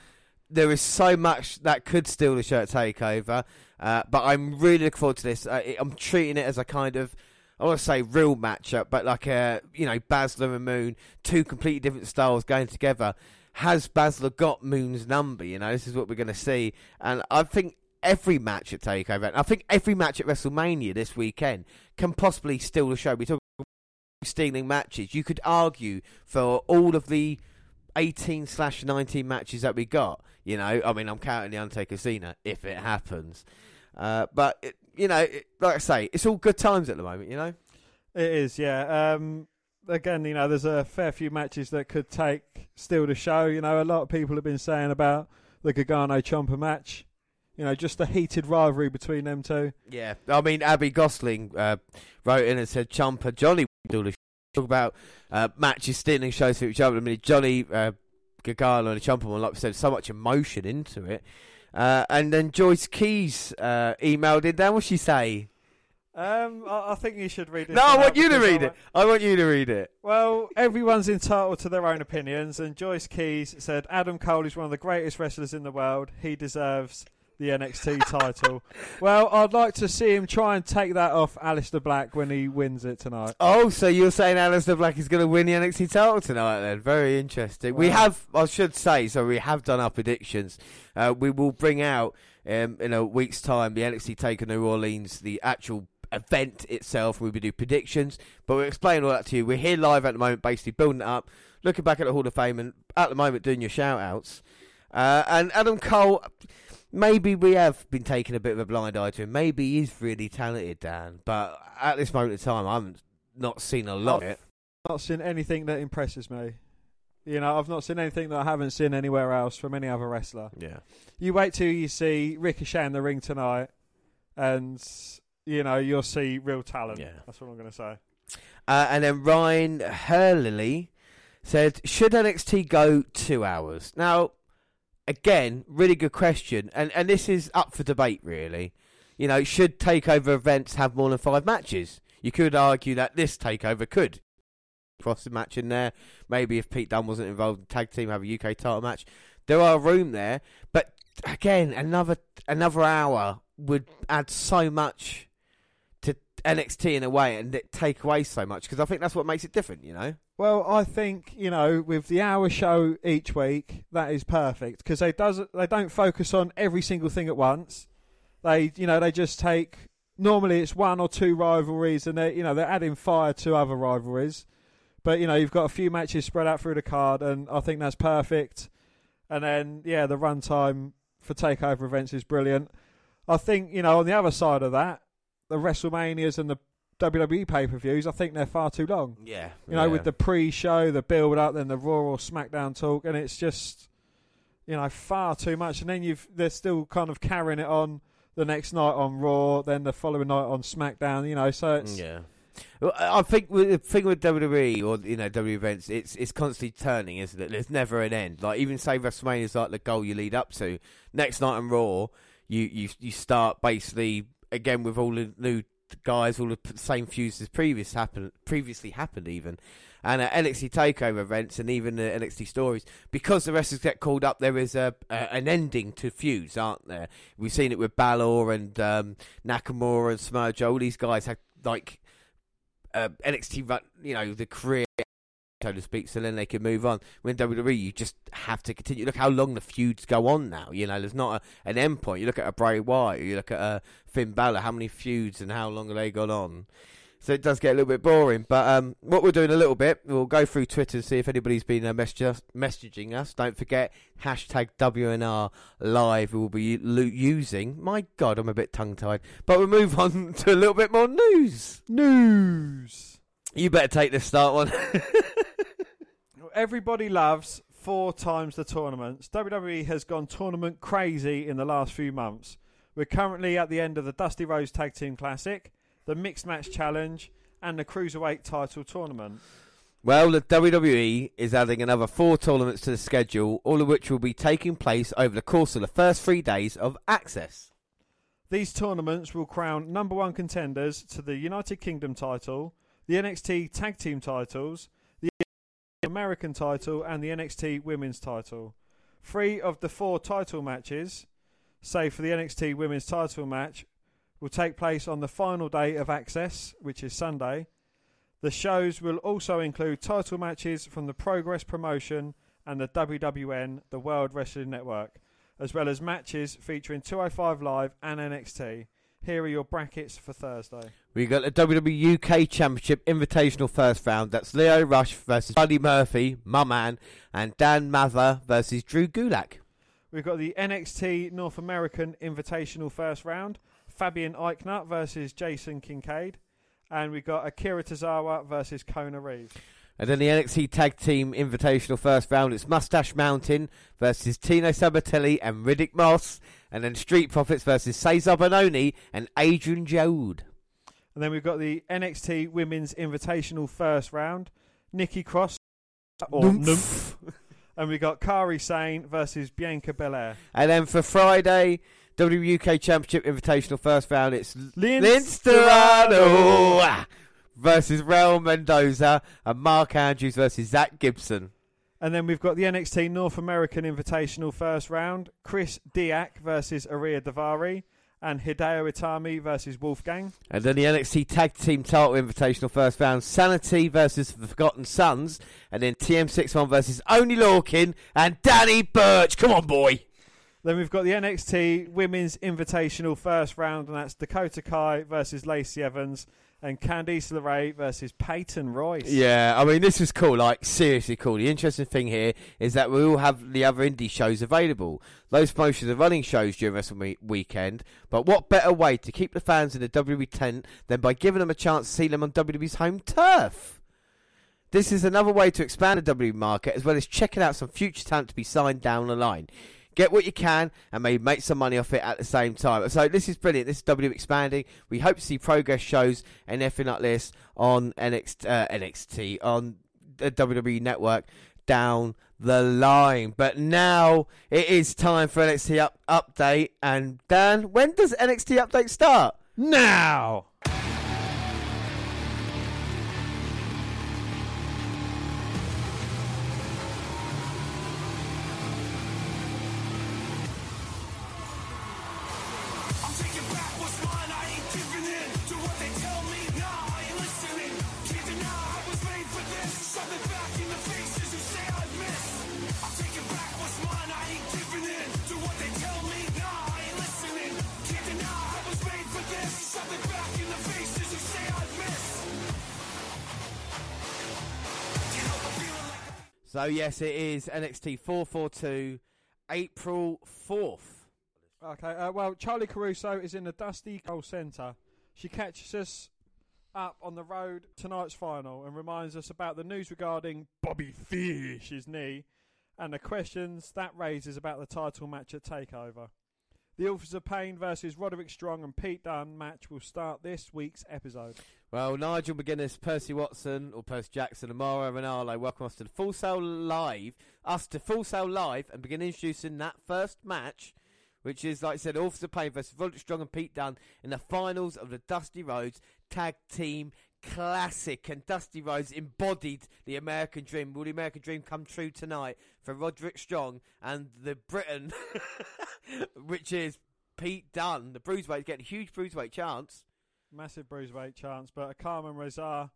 There is so much that could steal the show at Takeover, uh, but I'm really looking forward to this. Uh, I'm treating it as a kind of. I want to say real matchup, but like a you know Baszler and Moon, two completely different styles going together. Has Baszler got Moon's number? You know, this is what we're going to see, and I think every match at Takeover, I think every match at WrestleMania this weekend can possibly steal the show. We talk stealing matches. You could argue for all of the 18 slash 19 matches that we got. You know, I mean, I'm counting the Undertaker Cena if it happens. Uh, but, it, you know, it, like I say, it's all good times at the moment, you know? It is, yeah. Um, again, you know, there's a fair few matches that could take still the show. You know, a lot of people have been saying about the Gargano Ciampa match. You know, just a heated rivalry between them two. Yeah. I mean, Abby Gosling uh, wrote in and said, Ciampa, Johnny will do the Talk about uh, matches stealing shows for each other. I mean, Johnny uh, Gargano and Ciampa, like we said, so much emotion into it. Uh, and then Joyce Keys uh, emailed in. Then what she say? Um, I, I think you should read it. No, I want you to read I it. I want you to read it. Well, everyone's entitled to their own opinions, and Joyce Keys said Adam Cole is one of the greatest wrestlers in the world. He deserves the NXT title. Well, I'd like to see him try and take that off Aleister Black when he wins it tonight. Oh, so you're saying Aleister Black is going to win the NXT title tonight? Then very interesting. We have, I should say, so we have done our predictions. Uh, we will bring out um, in a week's time the NXT Taker New Orleans, the actual event itself. We will be do predictions, but we'll explain all that to you. We're here live at the moment, basically building it up, looking back at the Hall of Fame, and at the moment doing your shout outs. Uh, and Adam Cole. Maybe we have been taking a bit of a blind eye to him. Maybe he's really talented, Dan. But at this moment in time, I haven't not seen a lot of I've it. not seen anything that impresses me. You know, I've not seen anything that I haven't seen anywhere else from any other wrestler. Yeah. You wait till you see Ricochet in the ring tonight, and you know you'll see real talent. Yeah. That's what I'm going to say. Uh, and then Ryan Hurley said, "Should NXT go two hours?" Now, again, really good question, and and this is up for debate. Really, you know, should takeover events have more than five matches? You could argue that this takeover could cross the match in there. Maybe if Pete Dunne wasn't involved in tag team, have a UK title match. There are room there, but again, another another hour would add so much NXT in a way, and take away so much because I think that's what makes it different. You know. Well, I think you know with the hour show each week, that is perfect because they does they don't focus on every single thing at once. They you know they just take normally it's one or two rivalries and they you know they're adding fire to other rivalries, but you know you've got a few matches spread out through the card and I think that's perfect. And then yeah, the runtime for takeover events is brilliant. I think you know on the other side of that, the WrestleManias and the WWE pay per views, I think they're far too long Yeah. you know, with the pre-show, the build-up, then the Raw or SmackDown talk, and it's just, you know, far too much. And then you've they're still kind of carrying it on the next night on Raw, then the following night on SmackDown. You know, so it's yeah. Well, I think with the thing with WWE or you know WWE events, it's it's constantly turning, isn't it? There's never an end. Like even say WrestleMania is like the goal you lead up to. Next night on Raw, you you you start basically again with all the new guys, all the same feuds as previous happened previously happened even. And at NXT takeover events and even the NXT stories, because the wrestlers get called up, there is a, a an ending to feuds, aren't there? We've seen it with Balor and um, Nakamura and Samoa. All these guys had like uh, NXT you know, the career, so to speak, so then they can move on. When WWE, you just have to continue. Look how long the feuds go on now. You know, there's not a, an end point. You look at a Bray Wyatt, you look at a Finn Balor, how many feuds and how long have they gone on? So it does get a little bit boring. But um, what we're doing a little bit, we'll go through Twitter and see if anybody's been uh, us, messaging us. Don't forget, hashtag WNR live we'll be lu- using. My God, I'm a bit tongue tied. But we'll move [LAUGHS] on to a little bit more news. news. You better take this start one. [LAUGHS] Everybody loves four times the tournaments. WWE has gone tournament crazy in the last few months. We're currently at the end of the Dusty Rhodes Tag Team Classic, the Mixed Match Challenge, and the Cruiserweight Title Tournament. well, the WWE is adding another four tournaments to the schedule, all of which will be taking place over the course of the first three days of Axxess. These tournaments will crown number one contenders to the United Kingdom title, the NXT Tag Team titles, American title, and the NXT Women's title. Three of the four title matches, save for the NXT Women's title match, will take place on the final day of Axxess, which is Sunday. The shows will also include title matches from the Progress promotion and the WWN, the World Wrestling Network as well as matches featuring 205 Live and NXT. Here are your brackets for Thursday. We got the WWE UK Championship Invitational first round. That's Lio Rush versus Buddy Murphy, my man, and Dan Mather versus Drew Gulak. We've got the NXT North American Invitational first round. Fabian Aichner versus Jason Kincaid. And we've got Akira Tozawa versus Kona Reeves. And then the NXT Tag Team Invitational first round, it's Moustache Mountain versus Tino Sabbatelli and Riddick Moss. And then Street Profits versus Cezar Bononi and Adrian Jode. And then we've got the NXT Women's Invitational first round. Nikki Cross. Or. [LAUGHS] And we've got Kairi Sane versus Bianca Belair. And then for Friday, WUK Championship Invitational first round, it's Linsterano versus Raul Mendoza and Mark Andrews versus Zach Gibson. And then we've got the NXT North American Invitational first round. Chris Dijak versus Ariya Daivari. And Hideo Itami versus Wolfgang. And then the NXT Tag Team Title Invitational first round, Sanity versus the Forgotten Sons, and then TM61 versus Oney Lorcan and Danny Burch. Come on, boy. Then we've got the NXT Women's Invitational first round, and that's Dakota Kai versus Lacey Evans and Candice LeRae versus Peyton Royce. Yeah, I mean, this was cool, like, seriously cool. The interesting thing here is that we all have the other indie shows available. Those promotions are running shows during Wrestle Weekend, but what better way to keep the fans in the WWE tent than by giving them a chance to see them on WWE's home turf? This is another way to expand the WWE market as well as checking out some future talent to be signed down the line get what you can and maybe make some money off it at the same time. So this is brilliant. This is W expanding. We hope to see progress shows and everything like this on NXT, uh, NXT on the WWE network down the line. But now it is time for NXT up- update. And Dan, when does NXT update start? Now. So yes, it is NXT 442, April 4th. Okay, uh, well, Charlie Caruso is in the Dusty Gold Centre. She catches us up on the road tonight's final and reminds us about the news regarding Bobby Fish's knee and the questions that raises about the title match at TakeOver. The Authors of Pain versus Roderick Strong and Pete Dunne match will start this week's episode. Well, Nigel McGuinness, Percy Watson, or Percy Jackson, and Mauro Ranallo welcome us to the Full Sail Live, us to Full Sail Live, and begin introducing that first match, which is, like I said, Authors of Pain versus Roderick Strong and Pete Dunne in the finals of the Dusty Rhodes Tag Team Classic. And Dusty Rhodes embodied the American Dream. Will the American Dream come true tonight for Roderick Strong and the Britain, [LAUGHS] which is Pete Dunne, the Bruiserweight, getting a huge Bruiserweight chance. Massive bruiserweight chance, but Carmen Rezar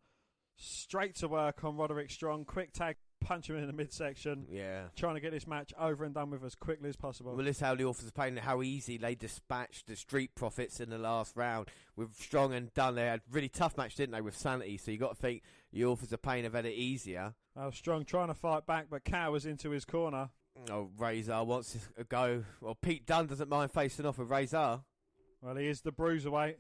straight to work on Roderick Strong. Quick tag, punch him in the midsection. Yeah. Trying to get this match over and done with as quickly as possible. Well, this is how the authors playing how easy they dispatched the Street Profits in the last round. With Strong and Dunne, they had a really tough match, didn't they, with Sanity? So you got to think the authors of pain have had it easier. Uh, Strong trying to fight back, but cowers into his corner. Oh, Razor wants to go. Well, Pete Dunne doesn't mind facing off with Razor. Well, he is the bruiserweight.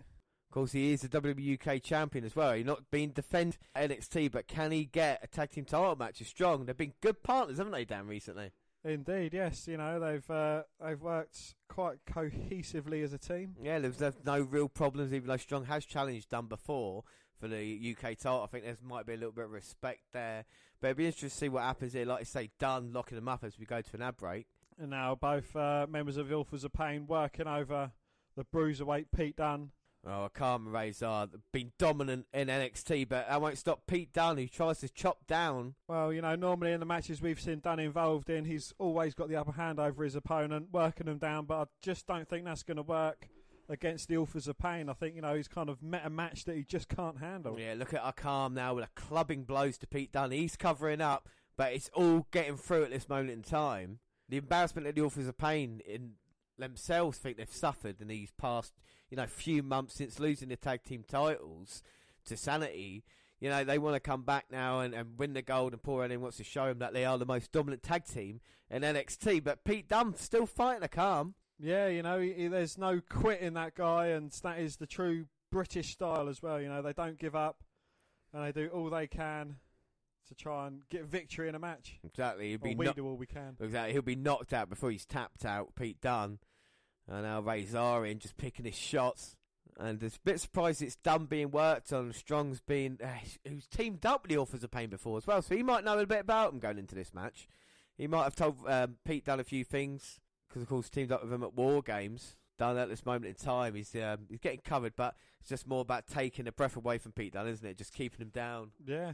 Of course, he is the WWUK champion as well. He's not been defend NXT, but can he get a tag team title match with Strong? They've been good partners, haven't they, Dan, recently? Indeed, yes. You know they've uh, they've worked quite cohesively as a team. Yeah, there's, no real problems, even though Strong has challenged Dunne before for the UK title. I think there might be a little bit of respect there. But it'd be interesting to see what happens here. Like I say, Dunne locking them up as we go to an ad break. And now both uh, members of Ilfers of Pain working over the bruiserweight Pete Dunne. Oh, Carmen Razor been dominant in NXT, but I won't stop Pete Dunne, who tries to chop down. Well, you know, normally in the matches we've seen Dunne involved in, he's always got the upper hand over his opponent, working them down. But I just don't think that's going to work against the Authors of Pain. I think you know he's kind of met a match that he just can't handle. Yeah, look at Akam now with a clubbing blows to Pete Dunne. He's covering up, but it's all getting through at this moment in time. The embarrassment that the Authors of Pain in themselves think they've suffered in these past, you know, few months since losing the tag team titles to Sanity. You know, they want to come back now and, and win the gold, and Paul Ellering wants to show them that they are the most dominant tag team in NXT. But Pete Dunne still fighting Akam. Yeah, you know, he, he- there's no quit in that guy, and that is the true British style as well. You know, they don't give up, and they do all they can to try and get victory in a match. Exactly. Or be we knock- do all we can. Exactly. He'll be knocked out before he's tapped out, Pete Dunne. And now Razor in just picking his shots. And it's a bit surprised it's done being worked on. Strong's been, uh, who's teamed up with the Authors of Pain before as well. So he might know a bit about him going into this match. He might have told um, Pete Dunne a few things. Because, of course, teamed up with him at War Games. Dunne at this moment in time, he's um, he's getting covered, but it's just more about taking the breath away from Pete Dunne, isn't it? Just keeping him down. Yeah,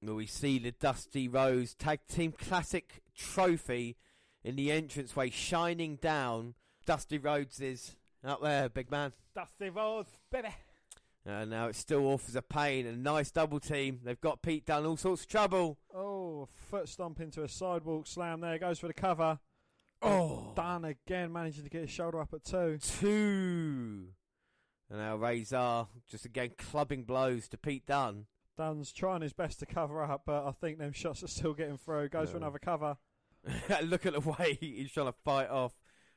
where we see the Dusty Rhodes Tag Team Classic trophy in the entranceway shining down. Dusty Rhodes is up there, big man. Dusty Rhodes, baby. And now it still Authors of Pain a nice double team. They've got Pete Dunne all sorts of trouble. Oh, foot stomp into a sidewalk slam there. Goes for the cover. Oh, Dunne again managing to get his shoulder up at two. two. And now Razor just again clubbing blows to Pete Dunne. Dunne's trying his best to cover up, but I think them shots are still getting through. Goes for another cover. [LAUGHS] Look at the way he's trying to fight off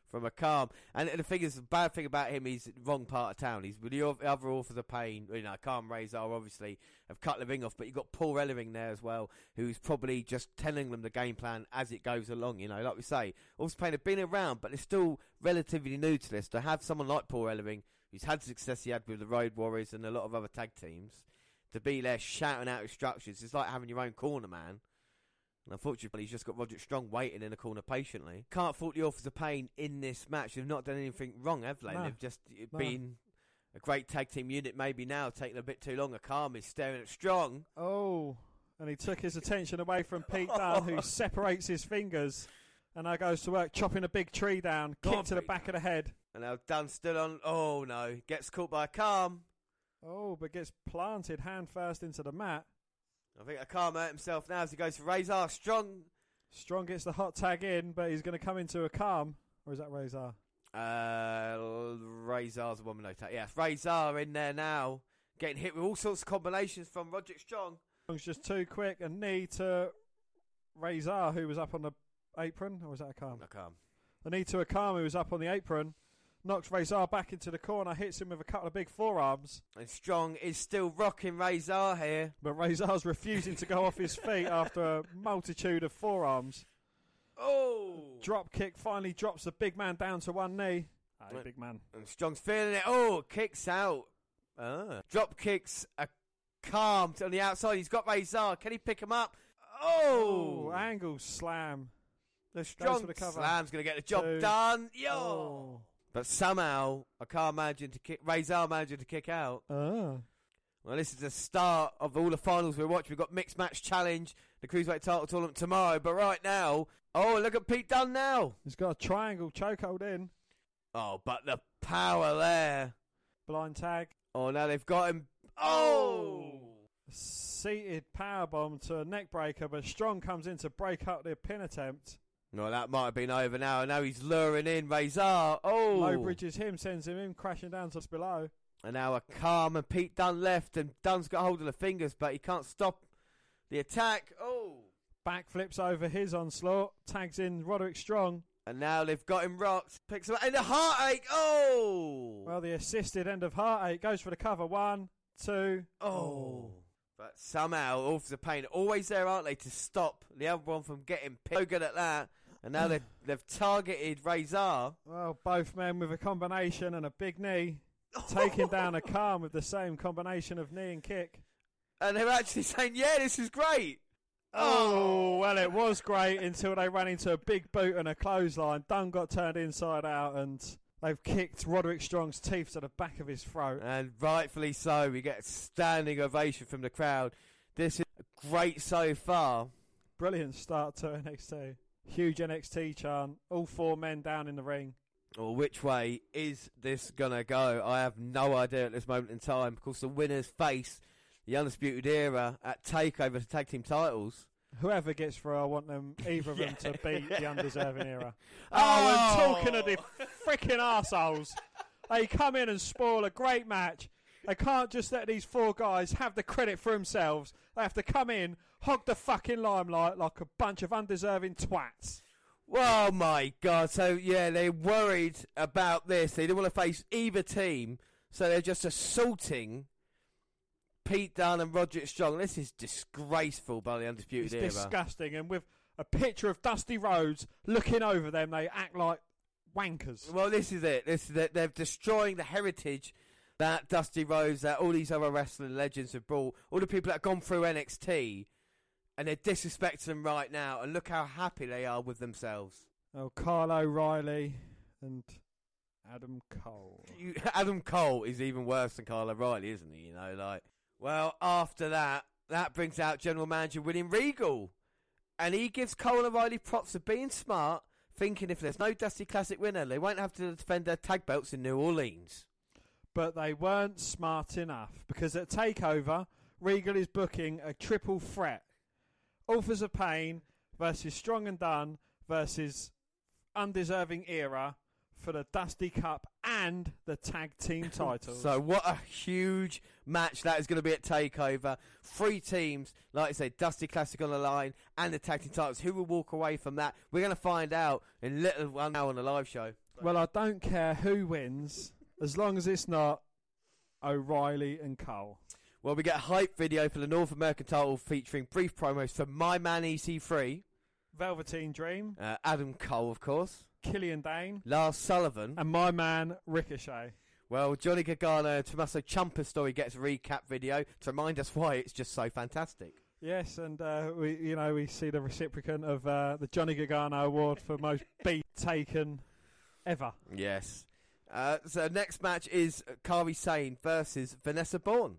from Akam. And the thing is, the bad thing about him, he's wrong part of town. He's with the oth- other authors of pain. You know, Calm Razor obviously have cut the ring off, but you've got Paul Ellering there as well, who's probably just telling them the game plan as it goes along. You know, like we say, of pain have been around, but they're still relatively new to this. To have someone like Paul Ellering, who's had success he had with the Road Warriors and a lot of other tag teams, to be there shouting out instructions, it's like having your own corner man. And unfortunately, he's just got Roger Strong waiting in the corner patiently. Can't fault the Authors of Pain in this match. They've not done anything wrong, have they? No. They've just uh, No. been a great tag team unit. Maybe now taking a bit too long. Akam is staring at Strong. Oh, and he took his attention away from Pete Dunne, who [LAUGHS] separates his fingers. And now goes to work, chopping a big tree down, kick to the back of the head. And now Dunne still on. Oh no, gets caught by Akam. Oh, but gets planted hand first into the mat. I think Akam hurt himself now as he goes for Razor. Strong. Strong gets the hot tag in, but he's going to come into Akam. Or is that Razor? Uh, Razor's a woman no tag. Yes, Razor in there now, getting hit with all sorts of combinations from Roderick Strong. Strong's just too quick. A knee to Razor, who was up on the apron. Or was that Akam? A calm. A knee to Akam, who was up on the apron. Knocks Razor back into the corner, hits him with a couple of big forearms. And Strong is still rocking Razor here. But Razor's refusing to go off his [LAUGHS] feet after a multitude of forearms. Oh! Drop kick finally drops the big man down to one knee. Hey, Right. big man. And Strong's feeling it. Oh, kicks out. Ah. Drop kicks are calm on the outside. He's got Razor. Can he pick him up? Oh! Oh, angle slam. the Strong the cover. slam's going to get the job Two. done. Yo! Oh. But somehow, I can't imagine to kick. Razor managing to kick out. Oh. Well, this is the start of all the finals we're watching. We've got mixed match challenge, the cruiserweight title tournament tomorrow. But right now, oh look at Pete Dunne now. He's got a triangle chokehold in. Oh, but the power there. Blind tag. Oh, now they've got him. Oh, oh! Seated powerbomb to a neck breaker, but Strong comes in to break up the pin attempt. No, that might have been over now. Now he's luring in Razor. Oh, Low bridges him, sends him in, crashing down to below. and now Akam and Pete Dunne left, and Dunne's got hold of the fingers, but he can't stop the attack. Oh, Backflips over his onslaught, tags in Roderick Strong. and now they've got him rocked. Picks him up, and the heartache. Oh, Well, the assisted end of heartache goes for the cover. One, two. Oh. But somehow, Authors of Pain always there, aren't they, to stop the other one from getting pinned. So good at that. And now they've, [SIGHS] they've targeted Razor. Well, both men with a combination and a big knee, taking down Akam with the same combination of knee and kick. And they're actually [LAUGHS] saying, yeah, this is great. Oh, oh, well, it was great until they ran into a big boot and a clothesline. Dunne got turned inside out, and they've kicked Roderick Strong's teeth to the back of his throat. And rightfully so. We get a standing ovation from the crowd. This is great so far. Brilliant start to NXT. Huge NXT chant. All four men down in the ring. Or which way is this going to go? I have no idea at this moment in time. Of course, the winners face the Undisputed Era at TakeOver the tag team titles. Whoever gets through, I want them, [LAUGHS] either of them, to beat the undeserving era. [LAUGHS] Oh! Oh, and talking of the freaking assholes. they come in and spoil a great match. They can't just let these four guys have the credit for themselves. They have to come in, hog the fucking limelight like a bunch of undeserving twats. Oh my god! So yeah, they're worried about this. They don't want to face either team, so they're just assaulting Pete Dunne and Roderick Strong. This is disgraceful by the It's Undisputed Era. disgusting. And with a picture of Dusty Rhodes looking over them, they act like wankers. Well, this is it. This is it. They're destroying the heritage that Dusty Rhodes, that all these other wrestling legends have brought. All the people that have gone through NXT, and they're disrespecting them right now. And look how happy they are with themselves. Oh, Kyle O'Reilly and Adam Cole. You, Adam Cole is even worse than Kyle O'Reilly, isn't he? You know, like. Well, after that, that brings out General Manager William Regal. And he gives Cole and O'Reilly props for being smart, thinking if there's no Dusty Classic winner, they won't have to defend their tag belts in New Orleans. But they weren't smart enough because at Takeover, Regal is booking a triple threat: Authors of Pain versus Strong and Dunne versus Undeserving Era for the Dusty Cup and the tag team [LAUGHS] titles. So what a huge match that is going to be at Takeover. Three teams, like I said, Dusty Classic on the line and the tag team titles. Who will walk away from that? We're going to find out in little one hour on the live show. well, I don't care who wins as long as it's not O'Reilly and Cole. Well, we get a hype video for the North American title featuring brief promos for My Man EC3, Velveteen Dream, uh, Adam Cole, of course, Killian Dain, Lars Sullivan. and my man Ricochet. Well, Johnny Gargano and Tommaso Ciampa story gets a recap video to remind us why it's just so fantastic. Yes, and uh, we, you know, we see the recipient of uh, the Johnny Gargano Award for most [LAUGHS] beat taken ever. Yes. Uh, so next match is Kairi Sane versus Vanessa Borne.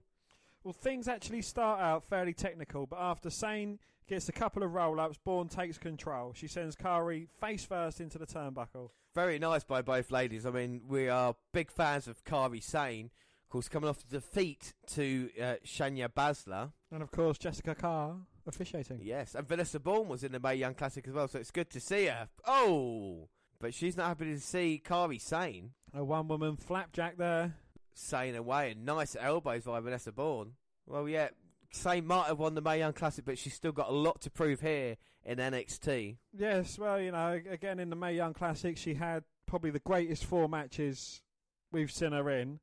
Well, things actually start out fairly technical, but after Sane gets a couple of roll-ups, Borne takes control. She sends Kairi face first into the turnbuckle. Very nice by both ladies. I mean, we are big fans of Kairi Sane. Of course, coming off the defeat to uh, Shania Baszler. And of course, Jessica Carr officiating. Yes, and Vanessa Borne was in the Mae Young Classic as well, so it's good to see her. Oh! But she's not happy to see Kairi Sane. A one-woman flapjack there. Sane away and nice elbows by Vanessa Borne. Well, yeah, Sane might have won the Mae Young Classic, but she's still got a lot to prove here in NXT. Yes, well, you know, again in the Mae Young Classic, she had probably the greatest four matches we've seen her in.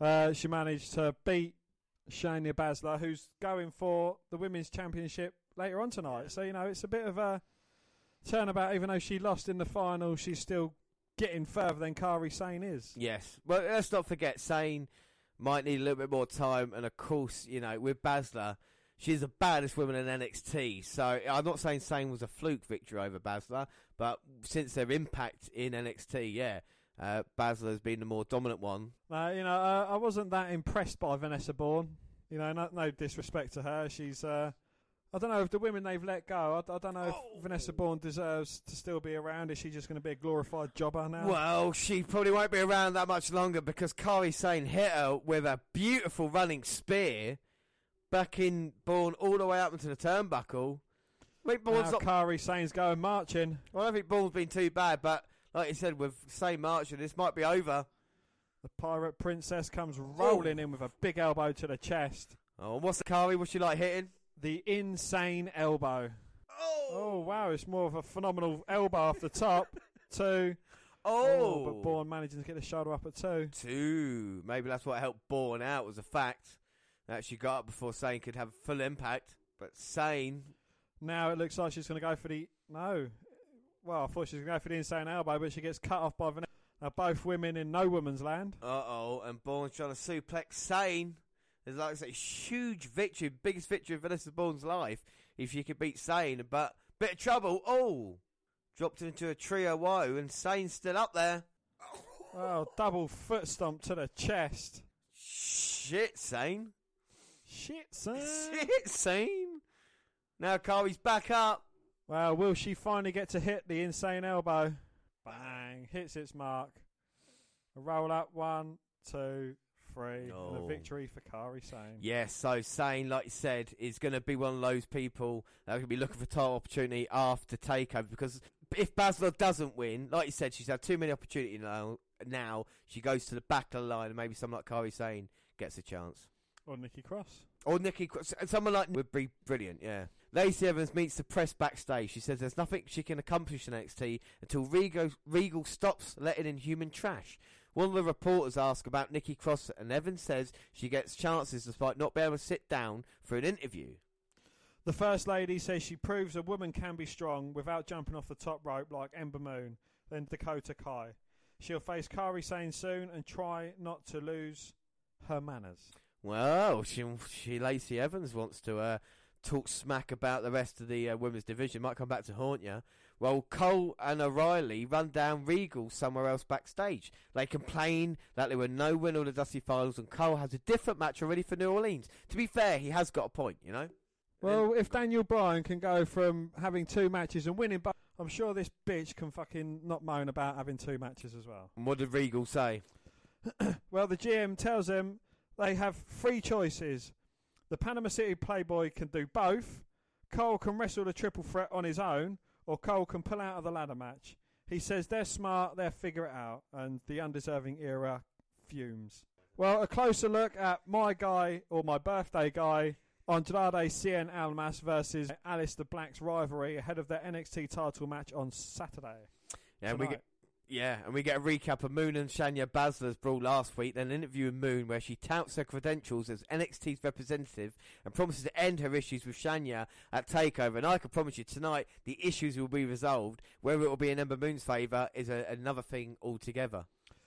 Uh, she managed to beat Shania Baszler, who's going for the Women's Championship later on tonight. So, you know, it's a bit of a turnabout. Even though she lost in the final, she's still getting further than Kairi Sane is. Yes. Well, let's not forget, Sane might need a little bit more time, and of course, you know, with Baszler, she's the baddest woman in NXT. So I'm not saying Sane was a fluke victory over Baszler, but since their impact in NXT, yeah, uh, Baszler has been the more dominant one. Uh, you know, uh, I wasn't that impressed by Vanessa Borne. You know, no, no disrespect to her. She's, uh, I don't know if the women they've let go. I, I don't know if oh. Vanessa Borne deserves to still be around. Is she just going to be a glorified jobber now? Well, she probably won't be around that much longer because Kairi Sane hit her with a beautiful running spear, backing Borne all the way up into the turnbuckle. I think Borne's now not Kairi Sane's going marching. Well, I don't think Borne's been too bad, but like you said, with St. marching, this might be over. The pirate princess comes rolling in with a big elbow to the chest. Oh, what's the Kairi? What's she like hitting? The insane elbow. Oh oh wow, it's more of a phenomenal elbow off the top. [LAUGHS] Two. Oh, but Borne managing to get the shoulder up at two. two. Maybe that's what helped Borne out was the fact that she got up before Sane could have full impact. But Sane, Now it looks like she's going to go for the no. Well, I thought she was going to go for the insane elbow, but she gets cut off by Vanessa. Now both women in no woman's land. uh oh, and Borne's trying to suplex Sane. It's like it's a huge victory, biggest victory of Vanessa Borne's life if she could beat Sane. But bit of trouble. Oh, dropped into a trio woe, and Sane's still up there. Oh, double foot stomp to the chest. Shit, Sane. Shit, [LAUGHS] Sane. Shit, Sane. Now Kairi's back up. Well, will she finally get to hit the insane elbow? Bang! Hits its mark. A roll up, one, two, three, and Oh. a victory for Kairi Sane. Yes, so Sane, like you said, is going to be one of those people that are going to be looking for a title opportunity after takeover. Because if Baszler doesn't win, like you said, she's had too many opportunities now. Now she goes to the back of the line, and maybe someone like Kairi Sane gets a chance. Or Nikki Cross. Or Nikki, Cro- someone like would be brilliant. Yeah. Lacey Evans meets the press backstage. She says there's nothing she can accomplish in NXT until Regal, Regal stops letting in human trash. One of the reporters asks about Nikki Cross, and Evans says she gets chances despite not being able to sit down for an interview. The First Lady says she proves a woman can be strong without jumping off the top rope like Ember Moon, then Dakota Kai. She'll face Kairi Sane soon and try not to lose her manners. Well, she, she Lacey Evans wants to uh, talk smack about the rest of the uh, women's division. Might come back to haunt you. Well, Cole and O'Reilly run down Regal somewhere else backstage. They complain that there were no win of the Dusty Finals, and Cole has a different match already for New Orleans. To be fair, he has got a point, you know. Well, if Daniel Bryan can go from having two matches and winning, but I'm sure this bitch can fucking not moan about having two matches as well. And what did Regal say? [COUGHS] Well, the GM tells them they have three choices. The Panama City Playboy can do both. Cole can wrestle the triple threat on his own, or Cole can pull out of the ladder match. He says they're smart, they'll figure it out, and the undeserving era fumes. Well, a closer look at my guy, or my birthday guy, Andrade Cien Almas versus Aleister Black's rivalry ahead of their NXT title match on Saturday. Yeah, and we tonight. get yeah, and we get a recap of Moon and Shania Baszler's brawl last week, then an interview with Moon where she touts her credentials as NXT's representative and promises to end her issues with Shania at Takeover. And I can promise you tonight the issues will be resolved. Whether it will be in Ember Moon's favour is a, another thing altogether.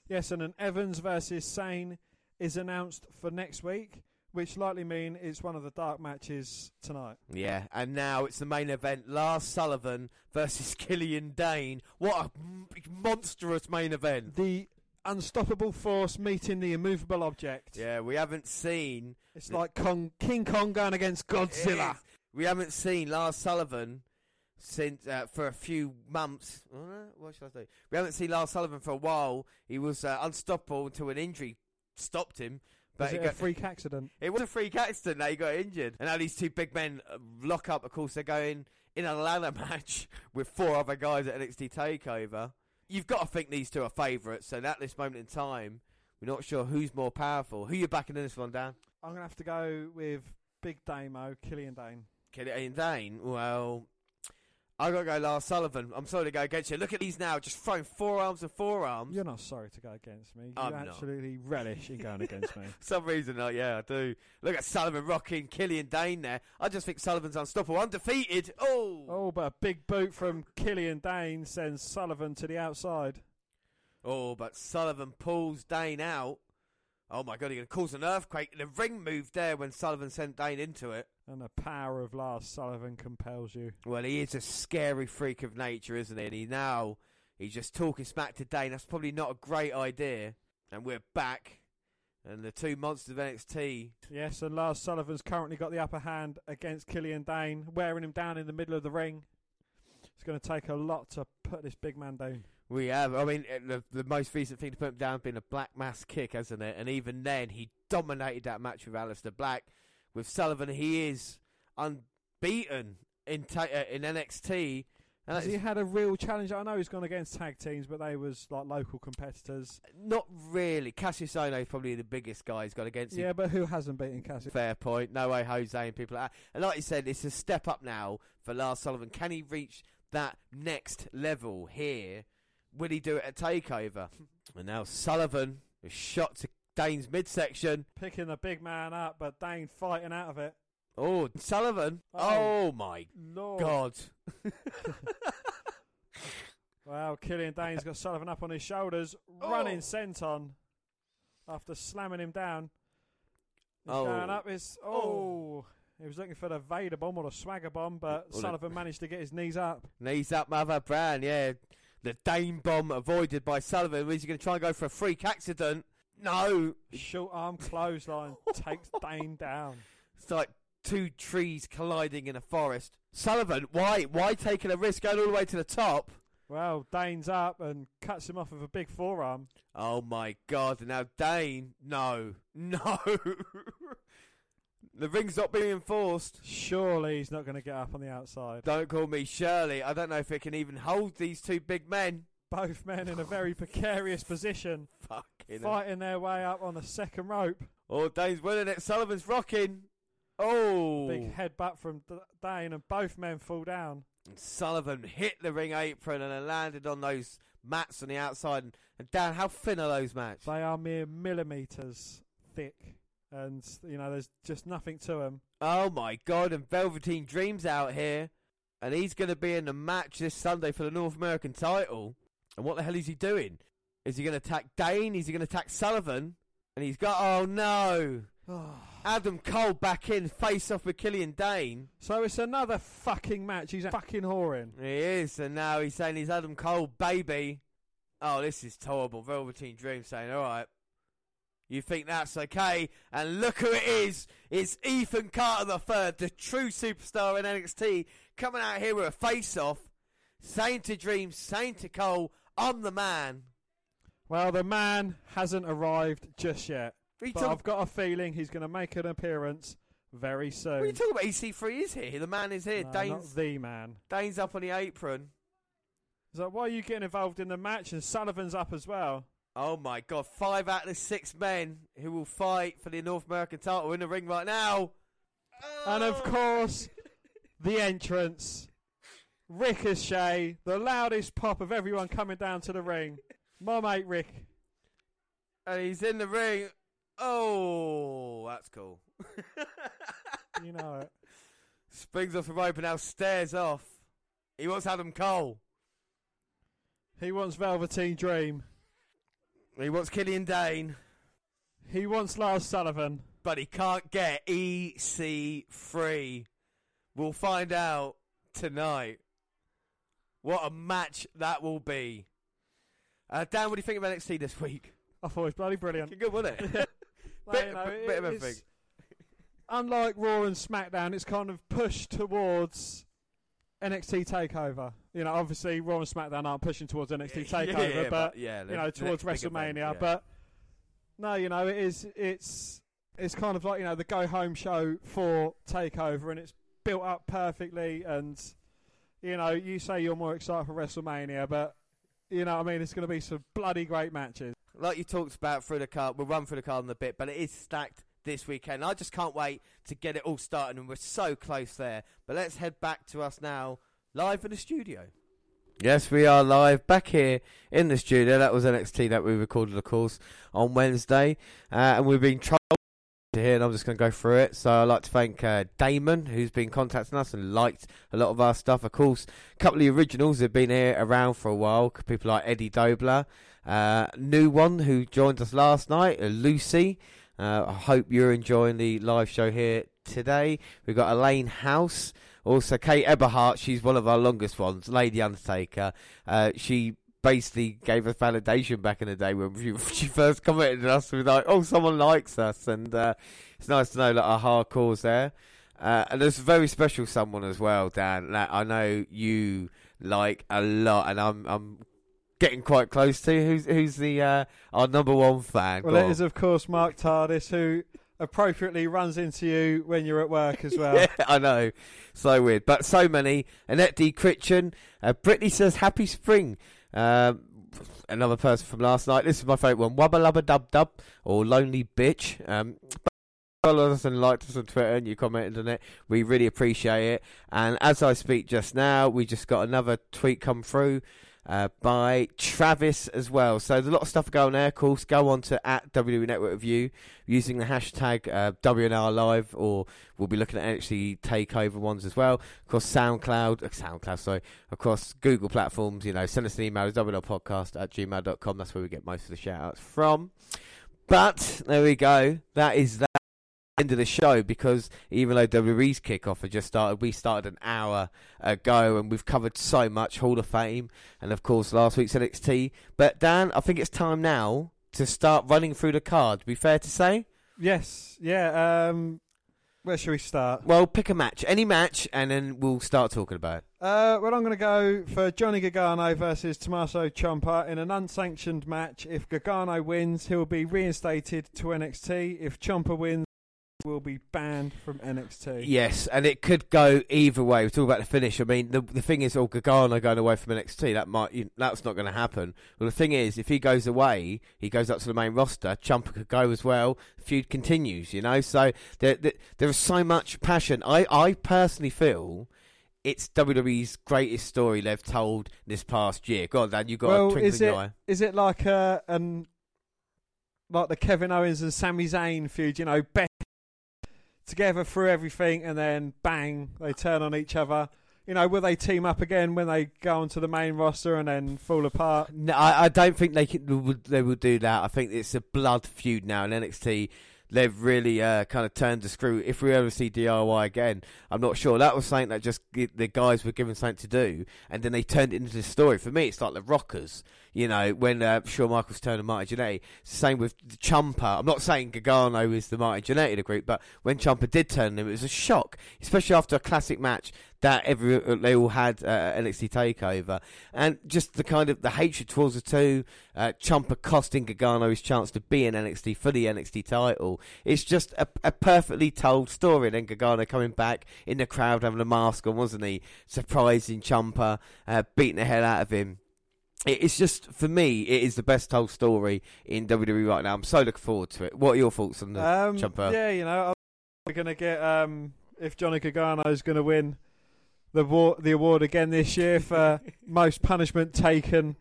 Yes, and an Evans versus Sane is announced for next week, which likely mean it's one of the dark matches tonight. Yeah, and now it's the main event: Lars Sullivan versus [LAUGHS] Killian Dain. What a monstrous main event! The unstoppable force meeting the immovable object. Yeah, we haven't seen It's like Kong, King Kong going against Godzilla. We haven't seen Lars Sullivan since uh, for a few months. What should I say? We haven't seen Lars Sullivan for a while. He was uh, unstoppable until an injury stopped him. But Was he it a freak accident? [LAUGHS] it was a freak accident that he got injured. And now these two big men lock up. Of course, they're going in a ladder [LAUGHS] match with four other guys at NXT Takeover. You've got to think these two are favourites. And at this moment in time, we're not sure who's more powerful. Who you backing in this one, Dan? I'm going to have to go with Big Damo, Killian Dain. Killian Dain. Well, I got to go Lars Sullivan. I'm sorry to go against you. Look at these now, just throwing forearms and forearms. You're not sorry to go against me. You I'm not. absolutely relish in going against me. [LAUGHS] Some reason, uh, yeah, I do. Look at Sullivan rocking Killian Dain there. I just think Sullivan's unstoppable, undefeated. Oh, Oh, but a big boot from Killian Dain sends Sullivan to the outside. oh, but Sullivan pulls Dane out. Oh my god, he going to cause an earthquake. The ring moved there when Sullivan sent Dane into it. And the power of Lars Sullivan compels you. Well, he is a scary freak of nature, isn't he? And he now he's just talking smack to Dane. That's probably not a great idea. And we're back, and the two monsters of NXT. Yes, and Lars Sullivan's currently got the upper hand against Killian Dain, wearing him down in the middle of the ring. It's going to take a lot to put this big man down. We have. I mean, uh, the, the most recent thing to put him down has been a black mass kick, hasn't it? And even then, he dominated that match with Aleister Black. With Sullivan, he is unbeaten in ta- uh, in NXT. And Has he had a real challenge? I know he's gone against tag teams, but they was like local competitors. not really. Kassius Ohno is probably the biggest guy he's got against him. Yeah, but who hasn't beaten Kassius? Fair point. No way, Jose and people like that. And like you said, it's a step up now for Lars Sullivan. Can he reach that next level here? Will he do it at Takeover? [LAUGHS] and now Sullivan is shot to Dane's midsection. Picking the big man up, but Dane fighting out of it. Oh, Sullivan! Oh. Oh, my Lord. God! [LAUGHS] Wow, Killian Dain's got Sullivan up on his shoulders, Oh. running senton after slamming him down. He's Oh. going up. His oh. oh. He was looking for the Vader bomb or the Swagger bomb, but Well, Sullivan managed to get his knees up. Knees up, mother Brown. Yeah, the Dane bomb avoided by Sullivan. Is he going to try and go for a freak accident? No. Short arm clothesline [LAUGHS] takes Dane down. It's like two trees colliding in a forest. Sullivan, why? Why taking a risk going all the way to the top? Well, Dane's up and cuts him off with a big forearm. Oh my god, and now Dane, no, [LAUGHS] no. The ring's not being enforced. Surely he's not going to get up on the outside. Don't call me Shirley. I don't know if it can even hold these two big men. Both men in a very [LAUGHS] precarious position, Fucking fighting their way up on the second rope. Oh, Dane's winning it. Sullivan's rocking. Oh. Big headbutt from D- Dane, and both men fall down. And Sullivan hit the ring apron and then landed on those mats on the outside. And, and Dan, how thin are those mats? They are mere millimeters thick, and you know there's just nothing to them. Oh my god, and Velveteen Dream's out here. And he's going to be in the match this Sunday for the North American title. And what the hell is he doing? Is he going to attack Dane? Is he going to attack Sullivan? And he's got, oh no. [SIGHS] Adam Cole back in, face off with Killian Dain. so it's another fucking match. He's fucking whoring. He is, and now he's saying he's Adam Cole, baby. Oh, this is terrible. Velveteen Dream saying, alright, You think that's okay? And look who it is! It's Ethan Carter the third, the true superstar in NXT, coming out here with a face-off, saying to Dream, saying to Cole, "I'm the man." Well, the man hasn't arrived just yet, What are you but talking, I've got a feeling he's going to make an appearance very soon. what are you talking about? EC3 is here. The man is here. No, Dane's, not the man. Dane's up on the apron. He's like, why are you getting involved in the match? And Sullivan's up as well. Oh my god, five out of the six men who will fight for the North American title in the ring right now. And of Oh. course, [LAUGHS] the entrance. Ricochet, the loudest pop of everyone coming down to the ring. My mate Rick. And he's in the ring. Oh, that's cool. You know it. [LAUGHS] Springs off the rope and now stares off. He wants Adam Cole. He wants Velveteen Dream. He wants Killian Dain. He wants Lars Sullivan. But he can't get EC3. We'll find out tonight. What a match that will be. Uh, Dan, what do you think of NXT this week? I thought it was bloody brilliant. Good, wasn't it? [LAUGHS] Like, [LAUGHS] bit- you know, bit of it- everything. Unlike Raw and SmackDown, it's kind of pushed towards NXT Takeover. You know, obviously Raw and SmackDown aren't pushing towards [LAUGHS] NXT [LAUGHS] Takeover, yeah, but yeah, you know, towards WrestleMania. yeah. But no, you know, it is. It's it's kind of like you know the go home show for Takeover, and it's built up perfectly. And you know, you say you're more excited for WrestleMania, but you know, I mean, it's going to be some bloody great matches. like you talked about through the card, we'll run through the card in a bit, but it is stacked this weekend. I just can't wait to get it all started, and we're so close there. But let's head back to us now, live in the studio. Yes, we are live back here in the studio. That was NXT that we recorded, of course, on Wednesday, uh, and we've been to here, and I'm just going to go through it. So I'd like to thank uh, Damon, who's been contacting us and liked a lot of our stuff. Of course, a couple of the originals have been here around for a while. People like Eddie Dobler, uh, new one who joined us last night, uh, Lucy. Uh, I hope you're enjoying the live show here today. We've got Elaine House, also Kate Eberhart. She's one of our longest ones, Lady Undertaker. Uh, she basically gave us validation back in the day when she, [LAUGHS] she first commented on us. We were like, "Oh, someone likes us," and uh, it's nice to know that our hardcore's there. Uh, and there's a very special someone as well, Dan. That I know you like a lot, and I'm I'm getting quite close to. Who's who's the uh, our number one fan? Well, Go it on. is of course Mark Tardis who appropriately runs into you when you're at work as well. [LAUGHS] yeah, I know. So weird. But so many. Annette D. Critchen. Uh, Brittany says, Happy Spring. Um, another person from last night. This is my favourite one. Wubba Lubba Dub Dub. Or Lonely Bitch. Um, follow us and liked us on Twitter and you commented on it. We really appreciate it. And as I speak just now, we just got another tweet come through. Uh, by Travis as well. So there's a lot of stuff going there. Of course, go on to at WWE Network Review using the hashtag uh, WNR Live, or we'll be looking at actually takeover ones as well. Of course, SoundCloud, uh, SoundCloud, sorry, across Google platforms. You know, send us an email at WNRpodcast at gmail.com. That's where we get most of the shout outs from. But there we go. That is that end of the show because even though WWE's kickoff had just started, we started an hour ago and we've covered so much Hall of Fame and of course last week's NXT. But Dan, I think it's time now to start running through the card. Be fair to say? Yes, yeah. Um, where should we start? Well, pick a match, any match, and then we'll start talking about it. Uh, well, I'm going to go for Johnny Gargano versus Tommaso Ciampa in an unsanctioned match. If Gargano wins, he'll be reinstated to NXT. If Ciampa wins, will be banned from NXT. Yes, and it could go either way. We talk about the finish. I mean, the the thing is, oh, Gargano going away from NXT. That might you, that's not going to happen. Well, the thing is, if he goes away, he goes up to the main roster. Ciampa could go as well. Feud continues, you know. So there there, there is so much passion. I I personally feel. It's WWE's greatest story they've told this past year. Go on, Dan. You got a twinkle is in your it eye. is it like a an like the Kevin Owens and Sami Zayn feud? You know, best together through everything, and then bang, they turn on each other. You know, will they team up again when they go onto the main roster and then fall apart? No, I, I don't think they can, they would they would do that. I think it's a blood feud now in NXT. They've really uh, kind of turned the screw. If we ever see DIY again, I'm not sure. That was something that just the guys were given something to do, and then they turned it into this story. For me, it's like the Rockers. You know, when uh, Shawn Michaels turned to Marty Jannetty. Same with Ciampa. I'm not saying Gargano is the Marty Jannetty of the group, but when Ciampa did turn him, it was a shock, especially after a classic match that every they all had uh, NXT Takeover, and just the kind of the hatred towards the two. Uh, costing Gargano his chance to be in NXT for the NXT title. It's just a, a perfectly told story. And then Gargano coming back in the crowd having a mask on, wasn't he? Surprising Ciampa, uh, beating the hell out of him it's just for me, it is the best told story in WWE right now. I'm so looking forward to it. What are your thoughts on the Um, Ciampa? yeah, you know, we're going to get um, if Johnny Gargano is going to win the war- the award again this year for [LAUGHS] most punishment taken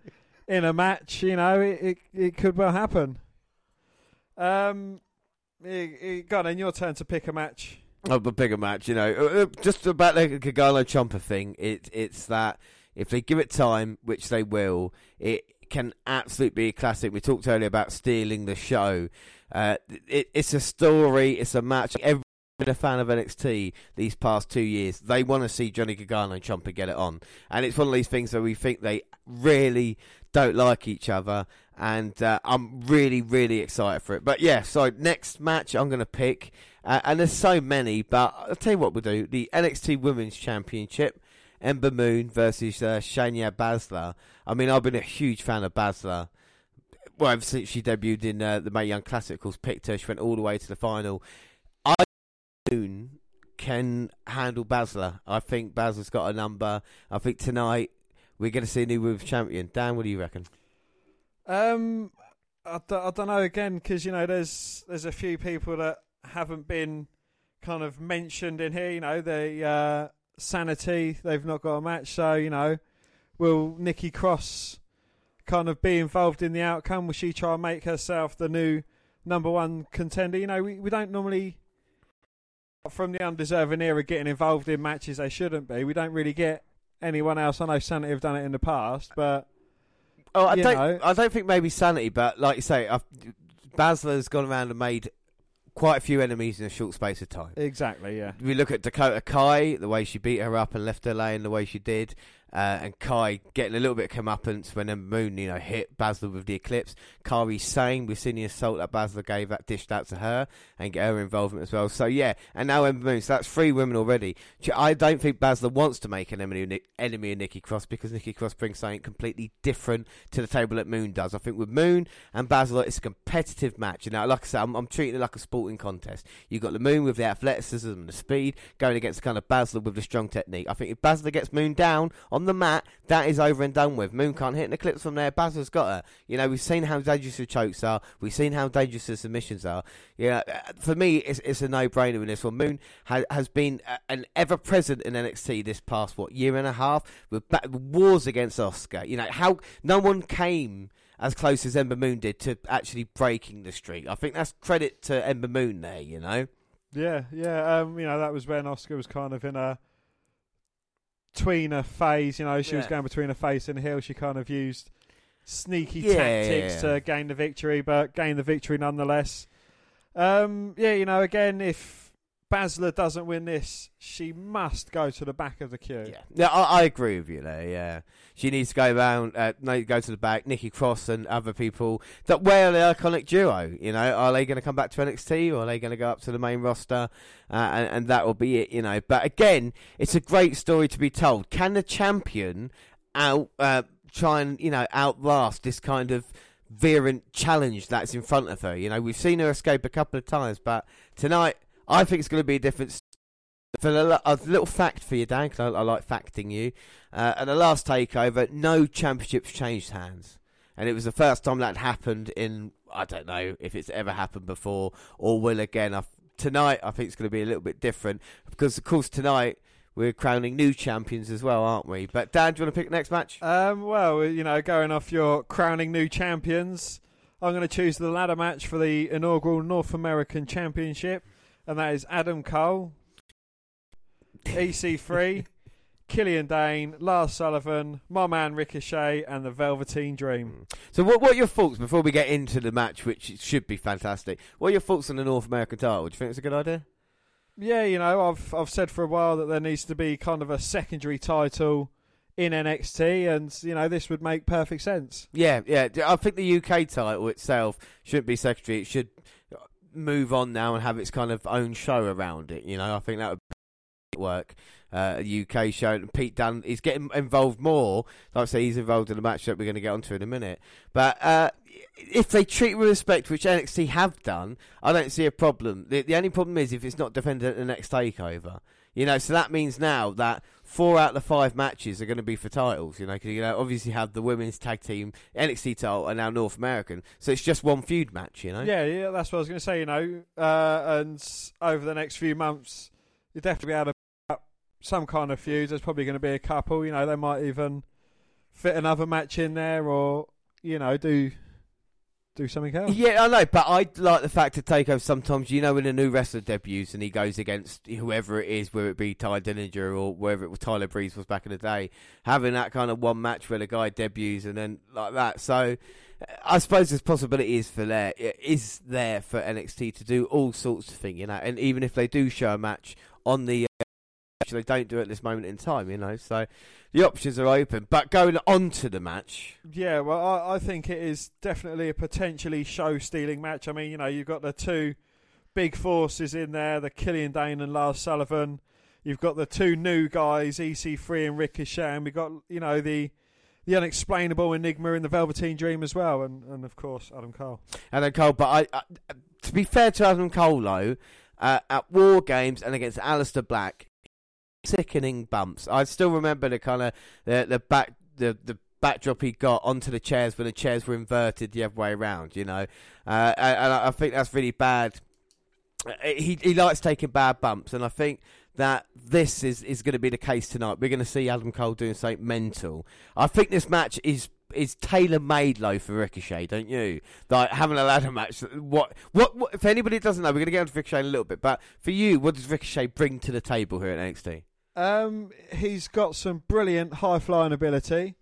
in a match. You know, it it, it could well happen. Um, it, it, go on, then your turn to pick a match. Oh, the bigger match, you know. Uh, uh, Just about the Gargano Ciampa thing, it, it's that if they give it time, which they will, it can absolutely be a classic. We talked earlier about stealing the show. Uh, it, it's a story, it's a match. Every been a fan of NXT these past two years. They want to see Johnny Gargano and Ciampa get it on, and it's one of these things where we think they really don't like each other, and uh, I'm really, really excited for it. But yeah, so next match I'm going to pick, uh, and there's so many, but I'll tell you what we'll do: the NXT Women's Championship. Ember Moon versus uh, Shayna Baszler. I mean, I've been a huge fan of Baszler. Well, ever since she debuted in uh, the Mae Young Classic, of course, picked her. She went all the way to the final. I Moon can handle Baszler. I think Baszler's got a number. I think tonight we're going to see a new women's champion. Dan, what do you reckon? Um, I, d- I don't know again because you know there's there's a few people that haven't been kind of mentioned in here. You know, the uh, Sanity they've not got a match, so you know, will Nikki Cross kind of be involved in the outcome? Will she try and make herself the new number one contender? You know, we we don't normally from the undeserving era getting involved in matches they shouldn't be. We don't really get anyone else. I know Sanity have done it in the past, but Oh, I don't. know. I don't think maybe sanity, but like you say, I've, Baszler's gone around and made quite a few enemies in a short space of time. exactly, yeah. We look at Dakota Kai, the way she beat her up and left her laying the way she did, uh, and Kai getting a little bit of comeuppance when Ember Moon, you know, hit Baszler with the Eclipse. Kairi Sane, we've seen the assault that Baszler gave that dished out to her and get her involvement as well. So yeah, and now Ember Moon, so that's three women already. I don't think Baszler wants to make an enemy enemy of Nikki Cross because Nikki Cross brings something completely different to the table that Moon does. I think with Moon and Baszler, it's a competitive match. And now, like I said, I'm, I'm treating it like a sporting contest. You've got the Moon with the athleticism and the speed going against kind of Baszler with the strong technique. I think if Baszler gets Moon down on the mat, that is over and done with. Moon can't hit an eclipse from there. Baszler's got her. You know, we've seen how dangerous the chokes are. We've seen how dangerous the submissions are. Yeah, uh, for me, it's, it's a no-brainer in this one. Moon ha- has been uh, an ever-present in NXT this past what year and a half with ba- wars against Asuka. You know how no one came as close as Ember Moon did to actually breaking the streak. I think that's credit to Ember Moon there. You know. Yeah, yeah. Um, you know, that was when Asuka was kind of in a tweener phase. You know, she was going between a face and a heel. She kind of used sneaky Yeah, tactics yeah, yeah. to gain the victory, but gain the victory nonetheless. Um, yeah, you know, again, if Baszler doesn't win this, she must go to the back of the queue. Yeah, yeah, I, I agree with you there. Yeah, she needs to go down, uh, go to the back. Nikki Cross and other people that were the iconic duo. You know, are they going to come back to NXT or are they going to go up to the main roster? Uh, and, and that will be it. You know, but again, it's a great story to be told. Can the champion out uh, try and you know outlast this kind of virulent challenge that's in front of her? You know, we've seen her escape a couple of times, but tonight I think it's going to be a different for the, a little fact for you, Dan, because I, I like facting you. Uh, at the last takeover, no championships changed hands, and it was the first time that happened in I don't know if it's ever happened before or will again. I, tonight, I think it's going to be a little bit different because, of course, tonight we're crowning new champions as well, aren't we? But Dan, do you want to pick the next match? Um, well, you know, going off your crowning new champions, I'm going to choose the ladder match for the inaugural North American Championship, and that is Adam Cole, EC3, [LAUGHS] Killian Dain, Lars Sullivan, my man Ricochet, and the Velveteen Dream. Mm. So, what, what are your thoughts before we get into the match, which should be fantastic? What are your thoughts on the North American title? Do you think it's a good idea? Yeah, you know, I've I've said for a while that there needs to be kind of a secondary title in NXT, and you know this would make perfect sense. Yeah, yeah. I think the UK title itself shouldn't be secondary. It should move on now and have its kind of own show around it. You know, I think that would work. Uh, UK show. And Pete Dunne is getting involved more. Like I say, he's involved in a match that we're going to get onto in a minute. But uh, if they treat with respect, which NXT have done, I don't see a problem. The, the only problem is if it's not defended at the next takeover. You know, so that means now that four out of the five matches are going to be for titles. You know, because you know obviously have the women's tag team NXT title and now North American, so it's just one feud match. You know. Yeah, yeah, that's what I was going to say. You know, uh, and over the next few months, you'll definitely be able to up some kind of feuds. There's probably going to be a couple. You know, they might even fit another match in there, or you know, do do something else. Yeah, I know, but I like the fact of takeover. Sometimes you know when a new wrestler debuts and he goes against whoever it is, whether it be Ty Dillinger or whether it was Tyler Breeze was back in the day, having that kind of one match where the guy debuts and then like that. So I suppose there's possibilities for there is there for NXT to do all sorts of things, you know, and even if they do show a match on the they don't do at this moment in time, you know. So the options are open. But going on to the match. Yeah, well, I, I think it is definitely a potentially show stealing match. I mean, you know, you've got the two big forces in there the Killian Dain and Lars Sullivan. You've got the two new guys, EC3 and Ricochet. And we've got, you know, the the unexplainable enigma in the Velveteen Dream as well. And, and of course, Adam Cole. Adam Cole. But I, I, to be fair to Adam Cole, though, uh, at War Games and against Aleister Black, sickening bumps. I still remember the kind of the the back the the backdrop he got onto the chairs when the chairs were inverted the other way around. You know, uh, and I think that's really bad. Uh, he he likes taking bad bumps, and I think that this is is going to be the case tonight. We're going to see Adam Cole doing something mental. I think this match is is tailor made low for Ricochet, don't you? Like having a ladder match. What, what, what if anybody doesn't know, we're going to get onto Ricochet in a little bit. But for you, what does Ricochet bring to the table here at NXT? Um, he's got some brilliant high flying ability.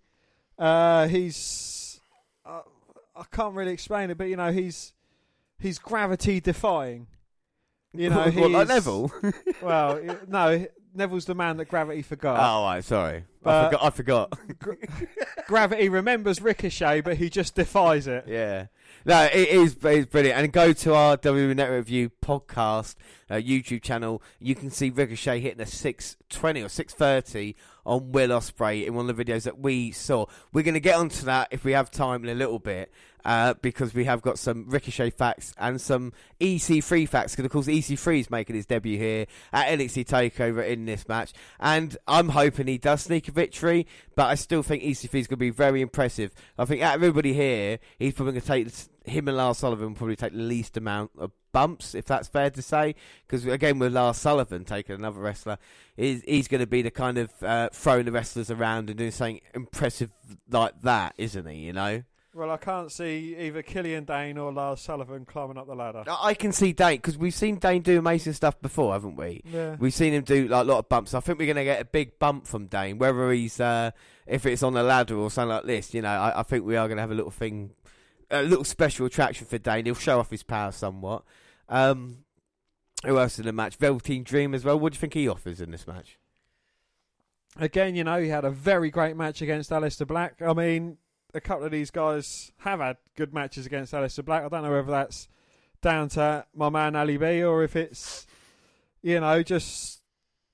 Uh, he's uh, I can't really explain it, but you know he's he's gravity defying. You know, [LAUGHS] what, he's, like Neville? [LAUGHS] well, no, Neville's the man that gravity forgot. Oh, right, sorry, I forgot. I forgot. [LAUGHS] Gravity remembers Ricochet, but he just defies it. Yeah. No, it is it's brilliant. And go to our WWE Network Review podcast uh, YouTube channel. You can see Ricochet hitting a 620 or 630 on Will Ospreay in one of the videos that we saw. We're going to get onto that if we have time in a little bit. Uh, because we have got some Ricochet facts and some EC3 facts. Because, of course, EC3 is making his debut here at NXT TakeOver in this match. And I'm hoping he does sneak a victory, but I still think EC3 is going to be very impressive. I think out of everybody here, he's probably going to take him and Lars Sullivan will probably take the least amount of bumps, if that's fair to say. Because, again, with Lars Sullivan taking another wrestler, he's, he's going to be the kind of uh, throwing the wrestlers around and doing something impressive like that, isn't he, you know? Well, I can't see either Killian Dain or Lars Sullivan climbing up the ladder. I can see Dain because we've seen Dain do amazing stuff before, haven't we? Yeah. We've seen him do like a lot of bumps. I think we're going to get a big bump from Dain, whether he's uh, if it's on a ladder or something like this. You know, I, I think we are going to have a little thing, a little special attraction for Dain. He'll show off his power somewhat. Um, who else in the match? Velveteen Dream as well. What do you think he offers in this match? Again, you know, he had a very great match against Aleister Black. I mean, a couple of these guys have had good matches against Aleister Black. I don't know whether that's down to my man Ali B or if it's, you know, just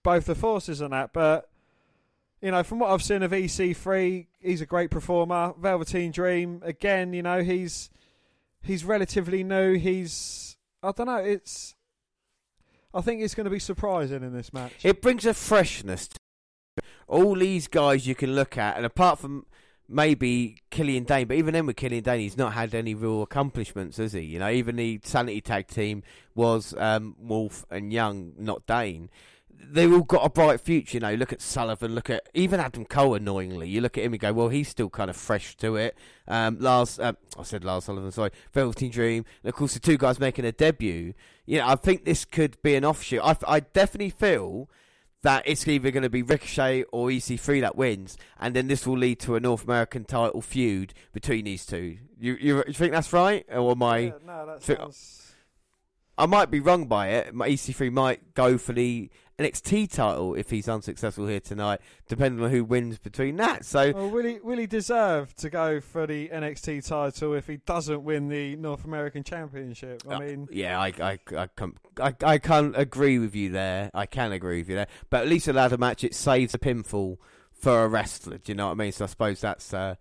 both the forces and that. But, you know, from what I've seen of EC3, he's a great performer. Velveteen Dream, again, you know, he's he's relatively new. He's, I don't know, it's. I think it's going to be surprising in this match. It brings a freshness. To all these guys you can look at, and apart from maybe Killian Dain, but even then with Killian Dain, he's not had any real accomplishments, has he? You know, even the Sanity Tag team was um, Wolf and Young, not Dain. They've all got a bright future, you know. Look at Sullivan, look at even Adam Cole. Annoyingly, you look at him and go, "Well, he's still kind of fresh to it." Um, Lars, uh, I said Lars Sullivan, sorry, Velveteen Dream, and of course the two guys making a debut. You know, I think this could be an offshoot. I, I definitely feel that it's either going to be Ricochet or EC3 that wins, and then this will lead to a North American title feud between these two. You you, you think that's right, or am I? Yeah, no, that sounds. I might be wrong by it. My EC3 might go for the NXT title if he's unsuccessful here tonight, depending on who wins between that. So Well, will he will he deserve to go for the NXT title if he doesn't win the North American Championship? I Uh, mean, yeah, I, I, I, can't, I, I can't agree with you there. I can agree with you there. But at least a ladder match, it saves a pinfall for a wrestler. Do you know what I mean? So I suppose that's uh,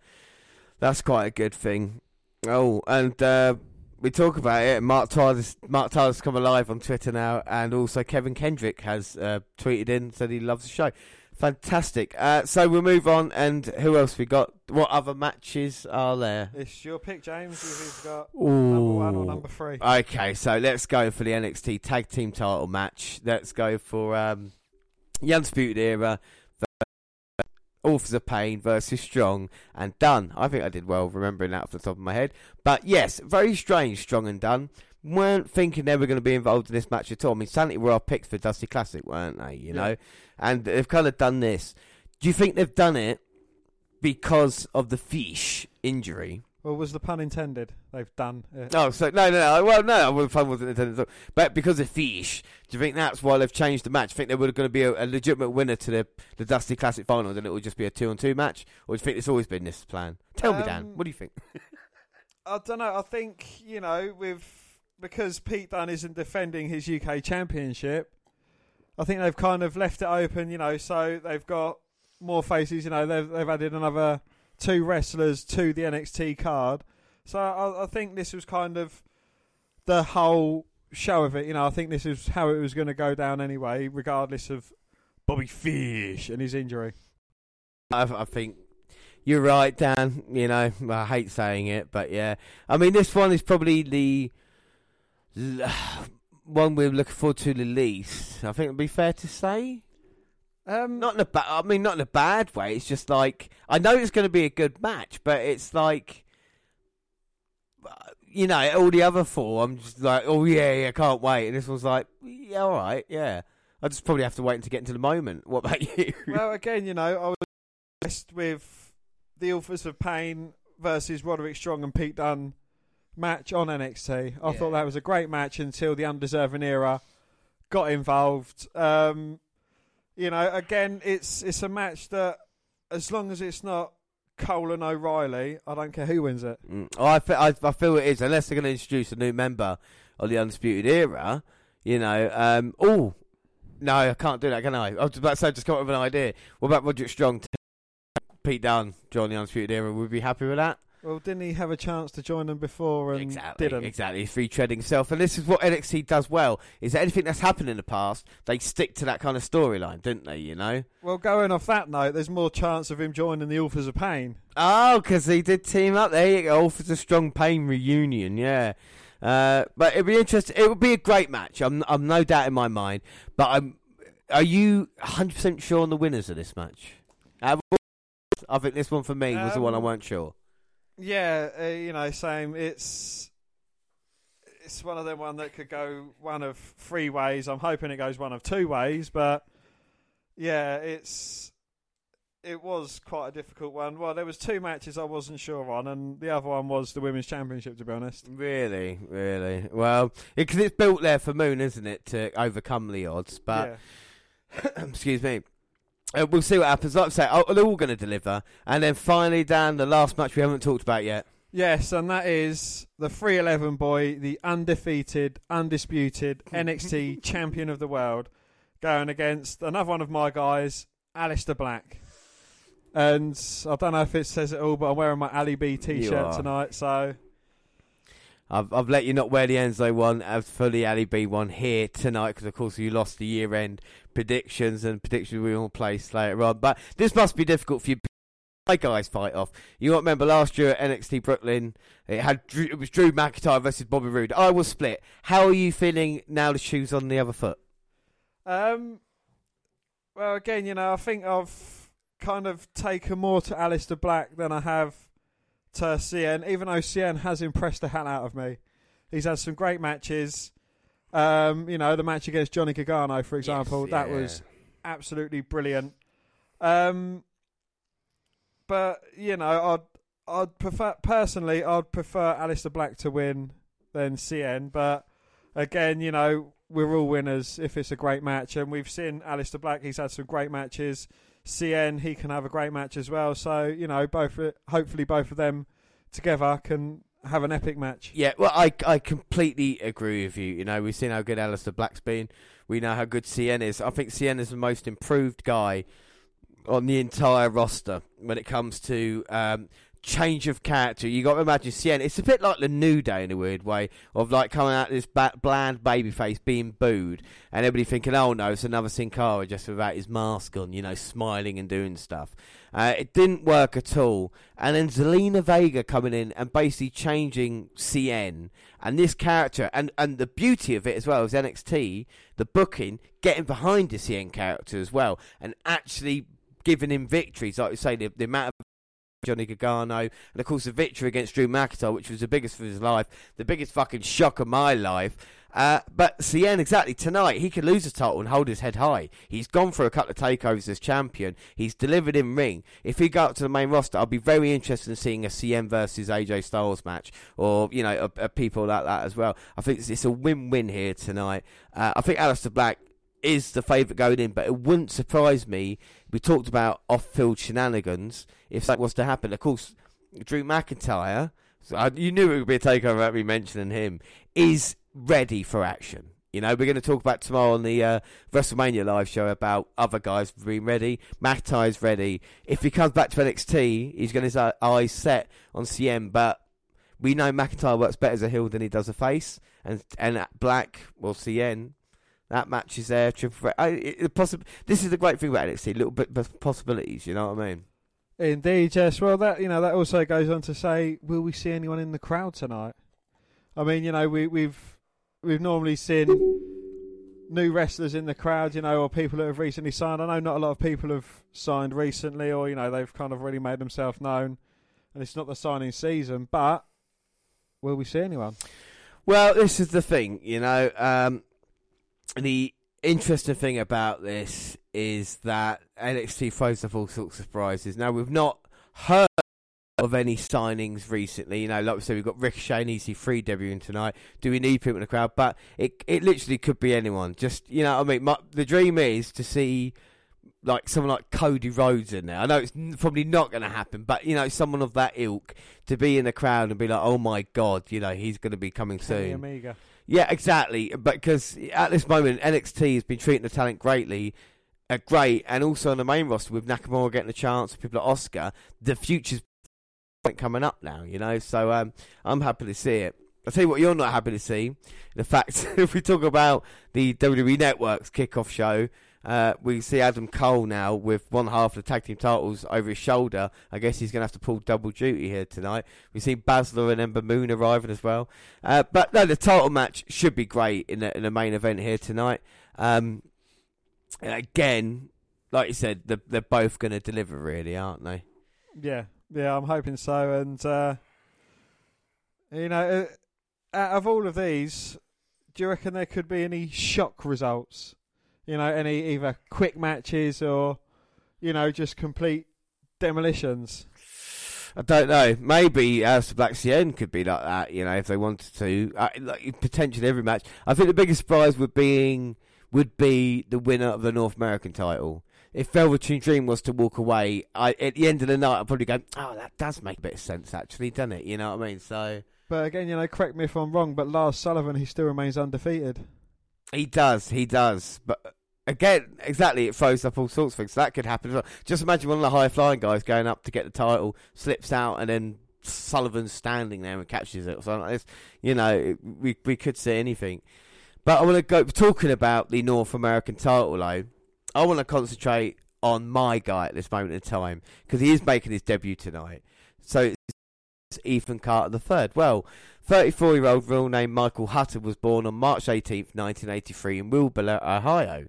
that's quite a good thing. Oh, and uh, we talk about it. Mark Tyler's Mark Tyler's come alive on Twitter now, and also Kevin Kendrick has uh, tweeted in said he loves the show. Fantastic. Uh, so we'll move on, and who else we got? What other matches are there? it's your pick, James. He's got number one or number three. Okay, so let's go for the NXT Tag Team Title match. Let's go for um, the Undisputed Era, Authors of Pain versus Strong and Dunne. I think I did well remembering that off the top of my head. But yes, very strange, Strong and Dunne. Weren't thinking they were going to be involved in this match at all. I mean, Sanity were our picks for Dusty Classic, weren't they? You know, and they've kind of done this. Do you think they've done it because of the fish injury? Well, was the pun intended? They've done it. Oh, so no, no, no. Well, no, the pun wasn't intended. But because of fish, do you think that's why they've changed the match? Do you think there would going to be a, a legitimate winner to the the Dusty Classic final, then it would just be a two on two match, or do you think it's always been this plan? Tell me, Dan. Um, What do you think? [LAUGHS] I don't know. I think you know, with because Pete Dunne isn't defending his UK Championship, I think they've kind of left it open. You know, so they've got more faces. You know, they've they've added another two wrestlers to the NXT card. So I, I think this was kind of the whole show of it. You know, I think this is how it was going to go down anyway, regardless of Bobby Fish and his injury. I, I think you're right, Dan. You know, I hate saying it, but yeah. I mean, this one is probably the [SIGHS] one we're looking forward to the least. I think it'd be fair to say. Um, Not in a bad. I mean, not in a bad way. It's just like I know it's going to be a good match, but it's like, you know, all the other four. I'm just like, oh yeah, yeah, can't wait. And this one's like, yeah, all right, yeah. I just probably have to wait to get into the moment. What about you? well, again, you know, I was impressed with the Authors of Pain versus Roderick Strong and Pete Dunne match on NXT. I Yeah. thought that was a great match until the Undeserving Era got involved. Um, you know, again, it's it's a match that, as long as it's not Cole and O'Reilly, I don't care who wins it. Mm, oh, I, I, I feel it is, unless they're going to introduce a new member of the Undisputed Era, you know. Um, oh, no, I can't do that, can I? I was about to say, just come up with an idea. What about Roderick Strong, Pete Dunne, join the Undisputed Era? Would we be happy with that? Well, didn't he have a chance to join them before and exactly, didn't? exactly. He's free treading himself, and this is what NXT does well: is that anything that's happened in the past, they stick to that kind of storyline, don't they? You know. Well, going off that note, there's more chance of him joining the Authors of Pain. Oh, because he did team up. There you go. For the strong pain reunion, yeah. Uh, but it'd be interesting. It would be a great match. I'm, I'm no doubt in my mind. But I'm. Are you 100 percent sure on the winners of this match? Of all- I think this one for me was the one I Um, weren't sure. Yeah, uh, you know, same. It's it's one of them one that could go one of three ways. I'm hoping it goes one of two ways, but yeah, it's it was quite a difficult one. Well, there was two matches I wasn't sure on, and the other one was the women's championship. To be honest, Really, really. Well, because it's built there for Moon, isn't it, to overcome the odds? But yeah. [COUGHS] excuse me. Uh, we'll see what happens. Like I say, oh, they're all going to deliver, and then finally, Dan, the last match we haven't talked about yet. Yes, and that is the 311 boy, the undefeated, undisputed [LAUGHS] NXT champion of the world, going against another one of my guys, Aleister Black. And I don't know if it says it all, but I'm wearing my Ali B You t-shirt tonight, so I've, I've let you not wear the Enzo one as the Ali B one here tonight because, of course, you lost the year end predictions and predictions we all place later on. But this must be difficult for you. My guys fight off. You might remember last year at NXT Brooklyn, it had Drew, it was Drew McIntyre versus Bobby Roode. I was split. How are you feeling now? The shoes on the other foot. Um, well, again, you know, I think I've kind of taken more to Aleister Black than I have to Cien, even though Cien has impressed the hell out of me. He's had some great matches. Um, you know, the match against Johnny Gargano, for example, Yes, that yeah. was absolutely brilliant. Um, but you know, I'd I'd prefer personally, I'd prefer Aleister Black to win than Cien. But again, you know, we're all winners if it's a great match. And we've seen Aleister Black; he's had some great matches. Cien, he can have a great match as well. So you know, both hopefully both of them together can have an epic match. Yeah, well, I I completely agree with you. You know, we've seen how good Aleister Black's been. We know how good Cien is. I think Cien is the most improved guy on the entire roster when it comes to um, change of character. You got to imagine Cien. It's a bit like the New Day in a weird way of like coming out this bland babyface being booed, and everybody thinking, "Oh no, it's another Sin Cara just without his mask on," you know, smiling and doing stuff. Uh, it didn't work at all. And then Zelina Vega coming in and basically changing Cien and this character, and, and the beauty of it as well is NXT, the booking, getting behind the Cien character as well, and actually giving him victories. Like you say, the, the amount of Johnny Gargano, and of course the victory against Drew McIntyre, which was the biggest of his life, the biggest fucking shock of my life. Uh, but Cien, exactly, tonight he could lose the title and hold his head high. He's gone for a couple of takeovers as champion. He's delivered in ring. If he got up to the main roster, I'd be very interested in seeing a Cien versus AJ Styles match, or you know, a, a people like that as well. I think it's, it's a win-win here tonight. Uh, I think Aleister Black is the favourite going in, but it wouldn't surprise me. We talked about off-field shenanigans. If that was to happen, of course, Drew McIntyre. So I, you knew it would be a takeover about me mentioning him. Is ready for action. You know, we're going to talk about tomorrow on the uh, WrestleMania live show about other guys being ready. McIntyre's ready. If he comes back to NXT, he's got his uh, eyes set on CM. But we know McIntyre works better as a heel than he does a face. And and Black, well, Cien, that match is there. Triple threat. I, it, possi- this is the great thing about NXT. Little bit of possibilities. You know what I mean? Indeed, yes. Well, that you know that also goes on to say, will we see anyone in the crowd tonight? I mean, you know, we, we've we've normally seen new wrestlers in the crowd, you know, or people that have recently signed. I know not a lot of people have signed recently, or you know, they've kind of really made themselves known, and it's not the signing season. But will we see anyone? Well, this is the thing, you know. Um, the interesting thing about this is that NXT throws up all sorts of surprises. Now we've not heard of any signings recently. You know, like we said, we've got Ricochet and EC3 debuting tonight. Do we need people in the crowd? But it it literally could be anyone. Just you know, I mean, my, the dream is to see like someone like Cody Rhodes in there. I know it's probably not going to happen, but you know, someone of that ilk to be in the crowd and be like, "Oh my god," you know, he's going to be coming Kenny soon. Omega. Yeah, exactly. But because at this moment, NXT has been treating the talent greatly, uh, great, and also on the main roster with Nakamura getting a chance, people like Asuka, the future's coming up now, you know. So um, I'm happy to see it. I'll tell you what, you're not happy to see the fact [LAUGHS] if we talk about the WWE Network's kickoff show. Uh, we see Adam Cole now with one half of the tag team titles over his shoulder. I guess he's going to have to pull double duty here tonight. We see Baszler and Ember Moon arriving as well. Uh, but no, the title match should be great in the, in the main event here tonight. Um, again, like you said, they're, they're both going to deliver, really, aren't they? Yeah, yeah, I'm hoping so. And uh, you know, uh, out of all of these, do you reckon there could be any shock results? You know, any either quick matches or you know just complete demolitions. I don't know. Maybe of Black Cien could be like that, you know, if they wanted to. Uh, like, potentially every match. I think the biggest surprise would being would be the winner of the North American title. If Velveteen Dream was to walk away, I, at the end of the night, I'd probably go, "Oh, that does make a bit of sense, actually, doesn't it?" You know what I mean? So. But again, you know, correct me if I'm wrong, but Lars Sullivan, he still remains undefeated. He does, he does. But again, exactly, it throws up all sorts of things. So that could happen. Just imagine one of the high flying guys going up to get the title, slips out, and then Sullivan's standing there and catches it like this. You know, we we could see anything. But I want to go talking about the North American title though. I want to concentrate on my guy at this moment in time because he is making his debut tonight. So Ethan Carter third. Well, 34-year-old real name Michael Hutter was born on March 18th, 1983 in Wilbur, Ohio.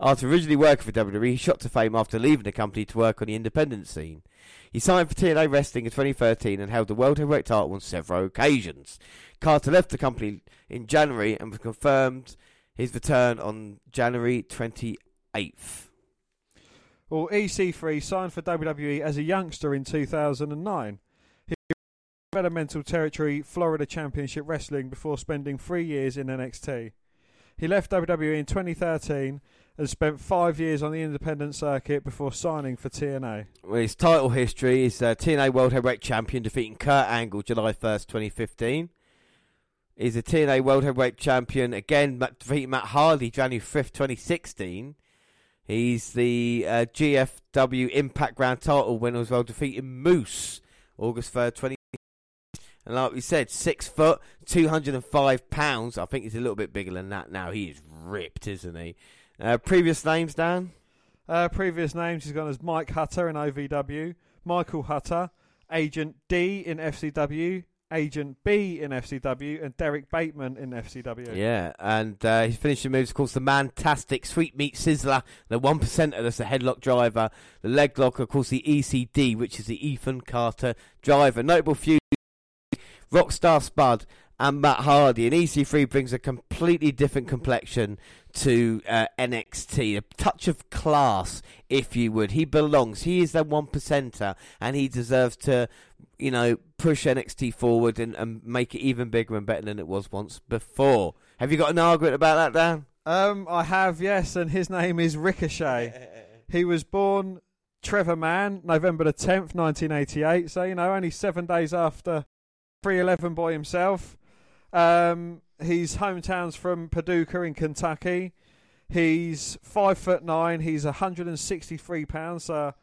After originally working for WWE, he shot to fame after leaving the company to work on the independent scene. He signed for TNA Wrestling in 2013 and held the World Heavyweight title on several occasions. Carter left the company in January and was confirmed his return on January 28th. Well, EC3 signed for WWE as a youngster in 2009. Developmental territory Florida Championship Wrestling before spending three years in NXT. He left WWE in 2013 and spent five years on the independent circuit before signing for TNA. Well, his title history is uh, TNA World Heavyweight Champion, defeating Kurt Angle July 1st, 2015. He's a TNA World Heavyweight Champion, again, defeating Matt Hardy January 5th, 2016. He's the uh, GFW Impact Grand title winner as well, defeating Moose August 3rd, 20. And like we said, six foot, 205 pounds. I think he's a little bit bigger than that now. He is ripped, isn't he? Uh, previous names, Dan? Uh, previous names he's gone as Mike Hutter in OVW, Michael Hutter, Agent D in FCW, Agent B in FCW, and Derek Bateman in FCW. Yeah, and uh, his finishing moves, of course, the Mantastic Sweet Meat Sizzler, the one percenter, that's the headlock driver, the leg lock, of course, the ECD, which is the Ethan Carter driver. Notable feud, Rockstar Spud and Matt Hardy, and EC3 brings a completely different complexion to uh, NXT, a touch of class, if you would. He belongs. He is the one percenter, and he deserves to, you know, push NXT forward and, and make it even bigger and better than it was once before. Have you got an argument about that, Dan? Um, I have, yes, and his name is Ricochet. he was born Trevor Mann, November the 10th, 1988, so, you know, only seven days after 311 boy himself. Um, his hometown's from Paducah in Kentucky. He's five foot nine. He's 163 pounds, so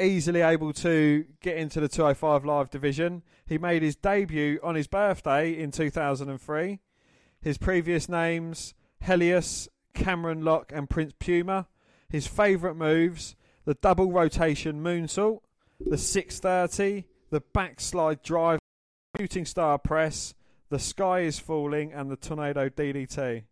easily able to get into the 205 live division. He made his debut on his birthday in 2003. His previous names Helios, Cameron Lock, and Prince Puma. His favourite moves the double rotation moonsault, the 630, the backslide drive, shooting star press, the sky is falling, and the tornado DDT.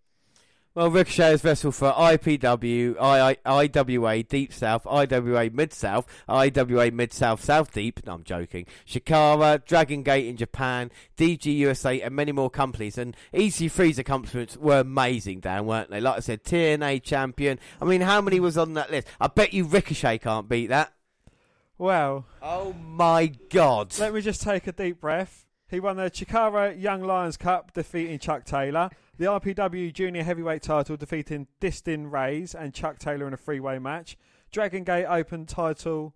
Well, Ricochet is vessel for IPW, I, I, IWA Deep South, IWA Mid South, IWA Mid South South Deep. No, I'm joking. Chikara, Dragon Gate in Japan, DG USA, and many more companies. And EC3's accomplishments were amazing, Dan, weren't they? Like I said, TNA champion. I mean, how many was on that list? I bet you Ricochet can't beat that. Well, Oh my God! let me just take a deep breath. He won the Chikara Young Lions Cup, defeating Chuck Taylor. The RPW Junior Heavyweight title, defeating Distin Reyes and Chuck Taylor in a three-way match. Dragon Gate Open title,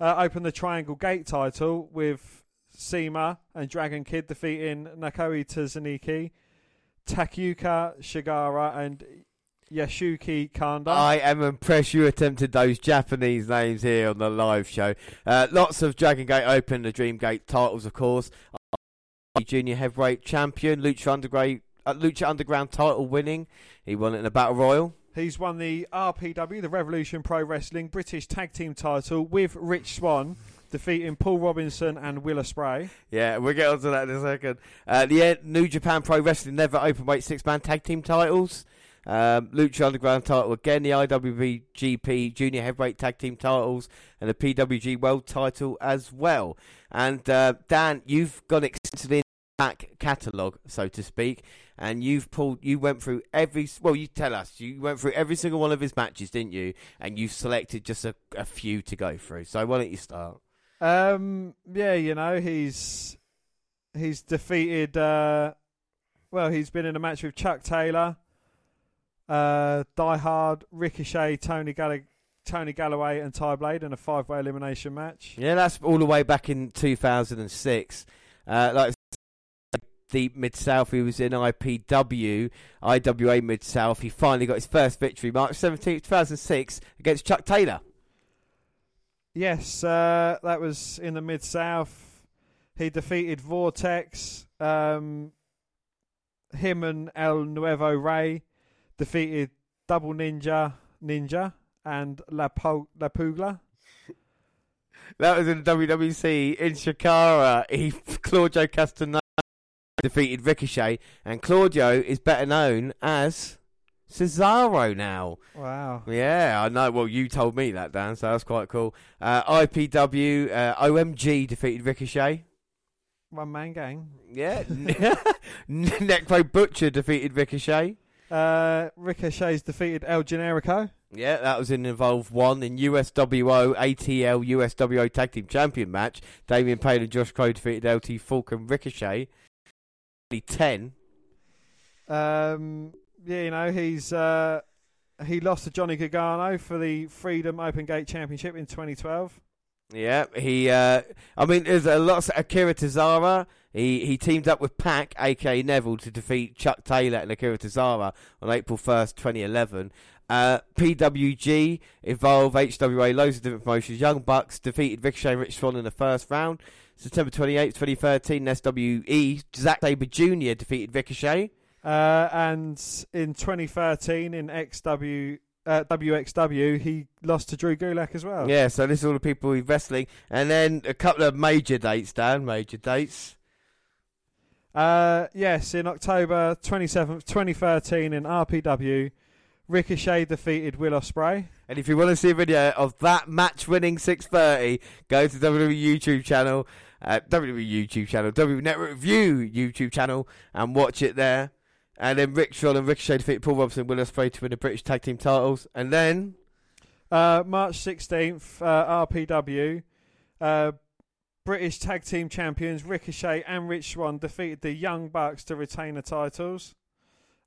uh, opened the Triangle Gate title with CIMA and Dragon Kid defeating Nakoi Tazaniki, Takuka Shigara, and Yashuki Kanda. I am impressed you attempted those Japanese names here on the live show. Uh, lots of Dragon Gate Open, the Dream Gate titles, of course. Junior Heavyweight Champion, Lucha Underground, uh, Lucha Underground title winning. He won it in a Battle Royal. He's won the RPW, the Revolution Pro Wrestling British Tag Team title with Rich Swann, defeating Paul Robinson and Will Ospreay. Yeah, we'll get onto that in a second. Uh, the New Japan Pro Wrestling Never Openweight Six Man Tag Team titles. Um, Lucha Underground title again, the IWGP Junior Heavyweight Tag Team titles, and the PWG World title as well. And uh, Dan, you've gone extensively in the back catalogue, so to speak, and you've pulled, you went through every. Well, you tell us, you went through every single one of his matches, didn't you? And you've selected just a, a few to go through. So why don't you start? Um, yeah, you know he's he's defeated. Uh, well, he's been in a match with Chuck Taylor, uh, Die Hard, Ricochet, Tony Gall- Tony Galloway, and Ty Blade in a five-way elimination match. Yeah, that's all the way back in 2006. Uh, like the Mid South, he was in IPW, IWA Mid South. He finally got his first victory, March 17th, 2006, against Chuck Taylor. Yes, uh, that was in the Mid South. He defeated Vortex. Um, him and El Nuevo Rey defeated Double Ninja, Ninja, and La, po- La Pugla. That was in WWC in Chikara. He Claudio Castagnoli defeated Ricochet, and Claudio is better known as Cesaro now. Wow. Yeah, I know. Well, you told me that, Dan, so that's quite cool. Uh, IPW, uh, OMG defeated Ricochet. One man gang. Yeah. [LAUGHS] [LAUGHS] Necro Butcher defeated Ricochet. Uh, Ricochet's defeated El Generico. Yeah, that was in Evolve 1 in USWO ATL USWO Tag Team Champion match. Damien Payne and Josh Crow defeated LT Falk and Ricochet. 10. Um, yeah, you know, he's uh, he lost to Johnny Gargano for the Freedom Open Gate Championship in 2012. Yeah, he. Uh, I mean, there's a lot. Of, Akira Tozawa. He he teamed up with Pac, aka Neville, to defeat Chuck Taylor and Akira Tozawa on April 1st, 2011. Uh, PWG, Evolve, HWA, loads of different promotions. Young Bucks defeated Ricochet and Rich Swann in the first round. September 28th, 2013, SWE, Zack Sabre Jr. defeated Ricochet. Uh, and in 2013, in XW uh, WXW, he lost to Drew Gulak as well. Yeah, so this is all the people he's wrestling. And then a couple of major dates, Dan, major dates. Uh, yes, in October 27th, 2013, in RPW, Ricochet defeated Will Ospreay. And if you want to see a video of that match winning 630, go to WWE YouTube channel, uh, WWE YouTube channel, WWE Network View YouTube channel, and watch it there. And then Rick and Ricochet defeated Paul Robinson and Will Ospreay to win the British Tag Team titles. And then Uh, March 16th, uh, RPW, uh, British Tag Team Champions Ricochet and Rich Swann defeated the Young Bucks to retain the titles.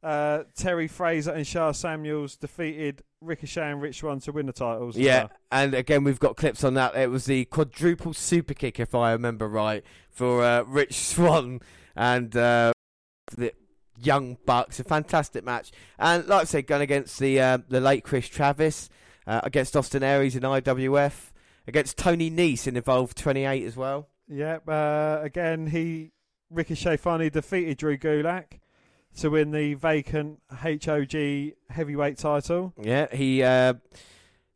Uh, Terry Fraser and Sha Samuels defeated Ricochet and Rich Swann to win the titles. Yeah, and again we've got clips on that. It was the quadruple super kick, if I remember right, for uh, Rich [LAUGHS] Swann and uh, the Young Bucks. A fantastic match, and like I said, going against the uh, the late Chris Travis, uh, against Austin Aries in IWF, against Tony Nese in Evolve 28 as well. Yep. Uh, again, he Ricochet finally defeated Drew Gulak to win the vacant HOG heavyweight title. Yeah, he. Uh,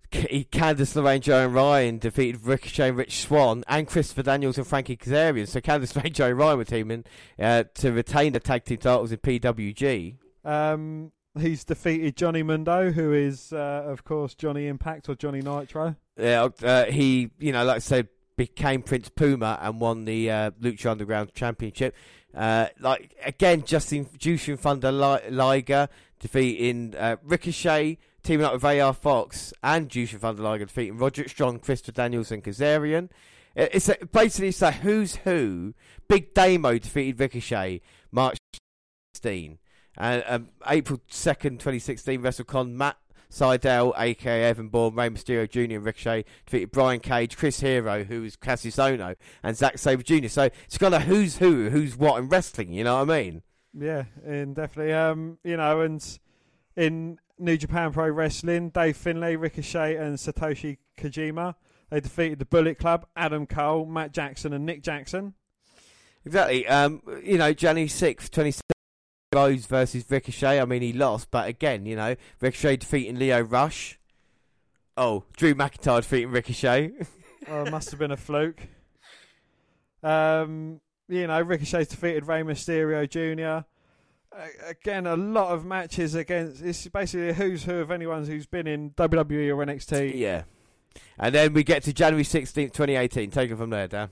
he, Candice LeRae, Joe and Ryan defeated Ricochet, and Rich Swann, and Christopher Daniels and Frankie Kazarian. So Candice LeRae, Joe and Ryan were teaming uh, to retain the tag team titles in PWG. Um, he's defeated Johnny Mundo, who is, uh, of course, Johnny Impact or Johnny Nitro. Yeah, uh, he, you know, like I said, became Prince Puma and won the uh, Lucha Underground Championship. Uh, like again, Justin Jushin Thunder Liger defeating uh, Ricochet, teaming up with AR Fox and Jushin Thunder Liger defeating Roderick Strong, Christopher Daniels, and Kazarian. It's a, basically it's a who's who. Big Damo defeated Ricochet March 16. And um, April 2nd, 2016, WrestleCon, Matt Sydal, aka Evan Bourne, Rey Mysterio Jr. and Ricochet defeated Brian Cage, Chris Hero, who is Kassius Ohno, and Zack Sabre Jr. So it's kind of who's who, who's what in wrestling. You know what I mean? Yeah, and definitely. Um, you know, and in New Japan Pro Wrestling, Dave Finlay, Ricochet, and Satoshi Kojima. They defeated the Bullet Club, Adam Cole, Matt Jackson, and Nick Jackson. Exactly. Um, you know, January sixth, twenty seven. Rose versus Ricochet. I mean, he lost, but again, you know, Ricochet defeating Lio Rush. Oh, Drew McIntyre defeating Ricochet. [LAUGHS] Oh, it must have been a fluke. Um, you know, Ricochet's defeated Rey Mysterio Jr. Again, a lot of matches against. It's basically a who's who of anyone who's been in WWE or NXT. yeah. And then we get to January sixteenth, twenty eighteen. Take it from there, Dan.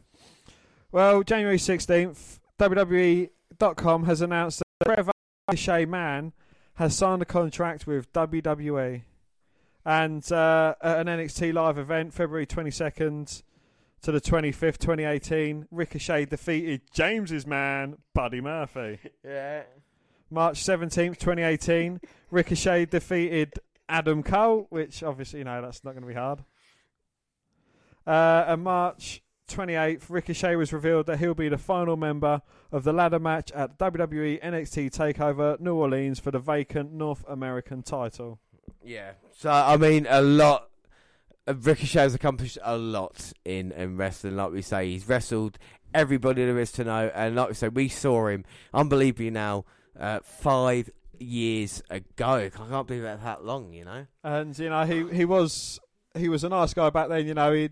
Well, January 16th, WWE.com has announced Trevor Ricochet Mann has signed a contract with WWE. And uh, at an NXT live event, February 22nd to the 25th, 2018, Ricochet defeated James's man, Buddy Murphy. [LAUGHS] Yeah. March 17th, 2018, Ricochet defeated Adam Cole, which obviously, you know, that's not going to be hard. Uh, and March 28th, Ricochet was revealed that he'll be the final member of the ladder match at WWE NXT TakeOver New Orleans for the vacant North American title. Yeah. So I mean, a lot. uh, Ricochet has accomplished a lot in, in wrestling. Like we say, he's wrestled everybody there is to know, and like we say, we saw him unbelievably now uh, five years ago. I can't believe that that long. You know. And you know, he he was he was a nice guy back then. You know, he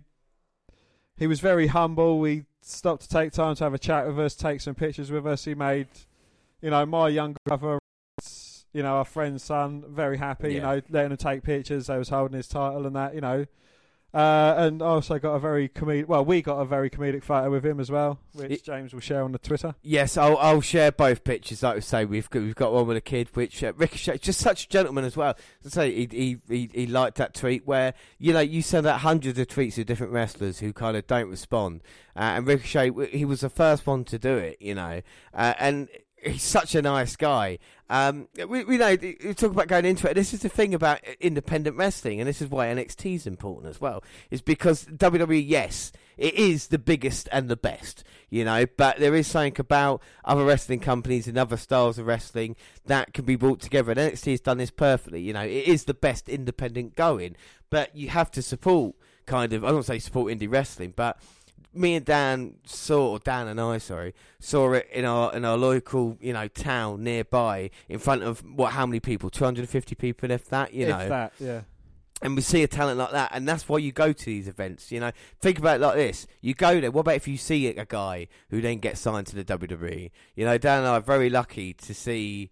he was very humble. He stopped to take time to have a chat with us, take some pictures with us. He made, you know, my younger brother, you know, our friend's son, very happy. You know, letting him take pictures. They was holding his title and that. You know. Uh, and also got a very comedic. Well, we got a very comedic photo with him as well, which It- James will share on the Twitter. Yes, I'll, I'll share both pictures. Like we say, we've got, we've got one with a kid, which uh, Ricochet, just such a gentleman as well. As I say, he, he he he liked that tweet where you know you send out hundreds of tweets to different wrestlers who kind of don't respond, uh, and Ricochet he was the first one to do it, you know, uh, and he's such a nice guy. Um, we, we know we talk about going into it. This is the thing about independent wrestling, and this is why NXT is important as well. Is because WWE, yes, it is the biggest and the best, you know, but there is something about other wrestling companies and other styles of wrestling that can be brought together. And NXT has done this perfectly. You know, it is the best independent going, but you have to support kind of. I don't say support indie wrestling, but me and Dan saw, or Dan and I, sorry, saw it in our in our local, you know, town nearby, in front of what? How many people? Two hundred and fifty people, if that, you if know. that, yeah. And we see a talent like that, and that's why you go to these events. You know, think about it like this: you go there. What about if you see a guy who then gets signed to the WWE? You know, Dan and I are very lucky to see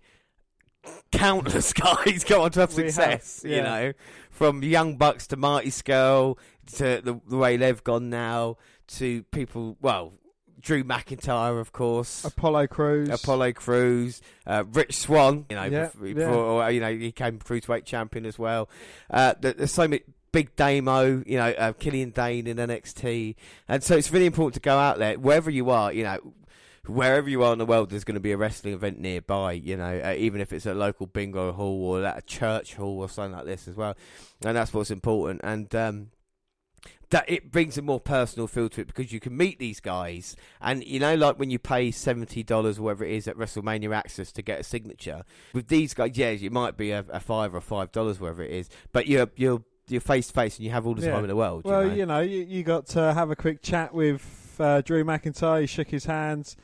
countless [LAUGHS] guys go on to have We have, success. You know, from Young Bucks to Marty Scurll to the, the way they've gone now to people. Well, Drew McIntyre, of course. Apollo Crews. Apollo Crews, uh, Rich Swann, you know, Yeah, before, yeah. before, you know, he came cruiserweight champion as well. Uh, there's so many big Damo, you know, uh, Killian Dain in NXT, and so it's really important to go out there wherever you are, you know. Wherever you are in the world, there's going to be a wrestling event nearby. You know, uh, even if it's a local bingo hall or at a church hall or something like this as well, and that's what's important. And um, that it brings a more personal feel to it because you can meet these guys and you know like when you pay $70 or whatever it is at WrestleMania Axxess to get a signature with these guys yeah it might be a, a 5 or $5 whatever it is but you're you're you're face to face and you have all the Yeah. time in the world Well, you know? you know, you, you got to have a quick chat with uh, Drew McIntyre. You shook his hands,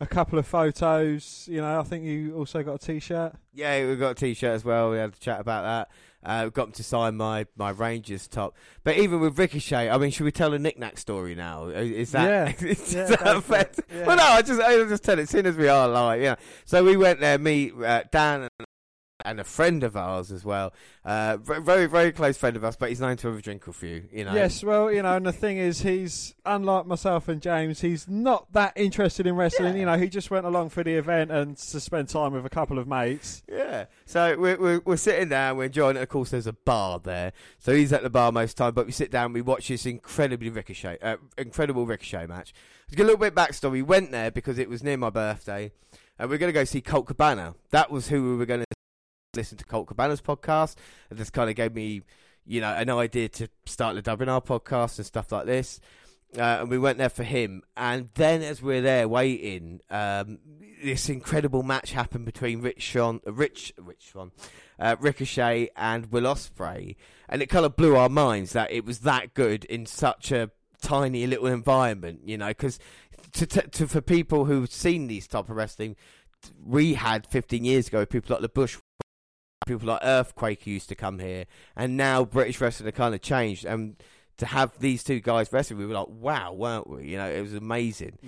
a couple of photos. You know, I think you also got a T-shirt. Yeah, we got a T-shirt as well. We had a chat about that. Uh, got him to sign my, my Rangers top. But even with Ricochet, I mean, should we tell a knick-knack story now? Is that, Yeah. [LAUGHS] is Yeah, that fair? Yeah. [LAUGHS] Well, no, I just I just tell it. as Soon as we are live, yeah. So we went there, me, uh, Dan, and, and a friend of ours as well. Uh, very very close friend of us, but he's known to have a drink or few. You know. Yes, well, you know, and the thing is, he's unlike myself and James. He's not that interested in wrestling. Yeah. You know, he just went along for the event and to spend time with a couple of mates. Yeah. So we're, we're, we're sitting down, we're enjoying it. Of course, there's a bar there. So he's at the bar most time, but we sit down, we watch this incredibly ricochet, uh, incredible ricochet match. To get a little bit backstory, we went there because it was near my birthday, and we are going to go see Colt Cabana. That was who we were going to listen to Colt Cabana's podcast, and this kind of gave me, you know, an idea to start the WNR podcast and stuff like this. Uh, and we went there for him. And then, as we're there waiting, um, this incredible match happened between Rich Swann, uh, Rich, Rich Swann, uh, Ricochet, and Will Ospreay, and it kind of blew our minds that it was that good in such a tiny little environment, you know, because to, to, to for people who've seen these type of wrestling, we had 15 years ago people like the Bush people like Earthquake used to come here, and now British wrestling kind of changed. And to have these two guys wrestling, we were like, wow, weren't we? You know, it was amazing.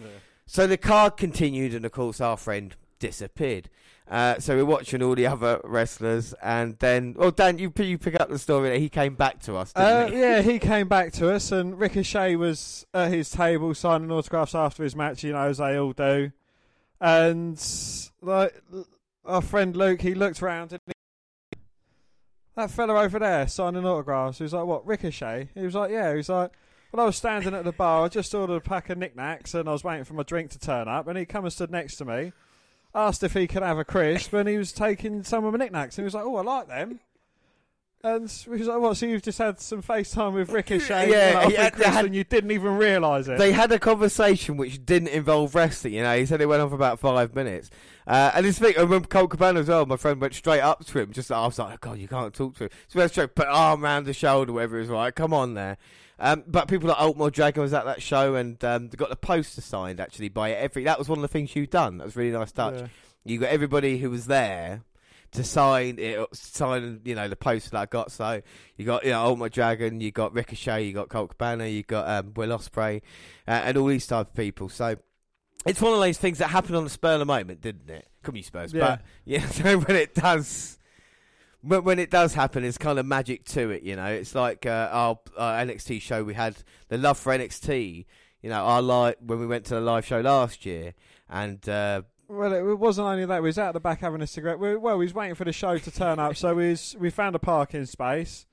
So the card continued, and of course, our friend disappeared. Uh, so we're watching all the other wrestlers, and then, oh, Dan, you you pick up the story that he came back to us, didn't Uh, he? yeah, he came back to us, and Ricochet was at his table signing autographs after his match, you know, as they all do. And like our friend Luke, he looked around and that fella over there signing autographs. He was like, "What, Ricochet?" He was like, "Yeah." He was like, "Well, I was standing at the bar. I just ordered a pack of knickknacks, and I was waiting for my drink to turn up. And he come and stood next to me, asked if he could have a crisp, and he was taking some of my knickknacks. And he was like, "Oh, I like them." And we was like, "What? So you've just had some FaceTime with Ricochet, [LAUGHS] Yeah, and, had- had- and you didn't even realise it." They had a conversation which didn't involve wrestling. You know, he said it went on for about five minutes. Uh, and this thing, I remember Colt Cabana as well. My friend went straight up to him. Just I was like, oh, God, you can't talk to him. So we went straight, put arm around the shoulder, whatever it was like. Come on there. Um, but people like Ultimate Dragon was at that show, and um, they got the poster signed actually by every. That was one of the things you've done. That was a really nice touch. Yeah. You got everybody who was there to sign it, sign you know the poster that I got. So you got you know Ultimate Dragon, you got Ricochet, you got Colt Cabana, you got um, Will Ospreay, uh, and all these type of people. So it's one of those things that happened on the spur of the moment, didn't it? Come you Spurs, Yeah. but yeah. [LAUGHS] So when it does. When when it does happen, there's kind of magic to it, you know. It's like uh, our, our NXT show. We had the love for NXT. You know, our live when we went to the live show last year, and uh, Well, it wasn't only that. We was out the back having a cigarette. We, well, we was waiting for the show to turn up, so we was, we found a parking space,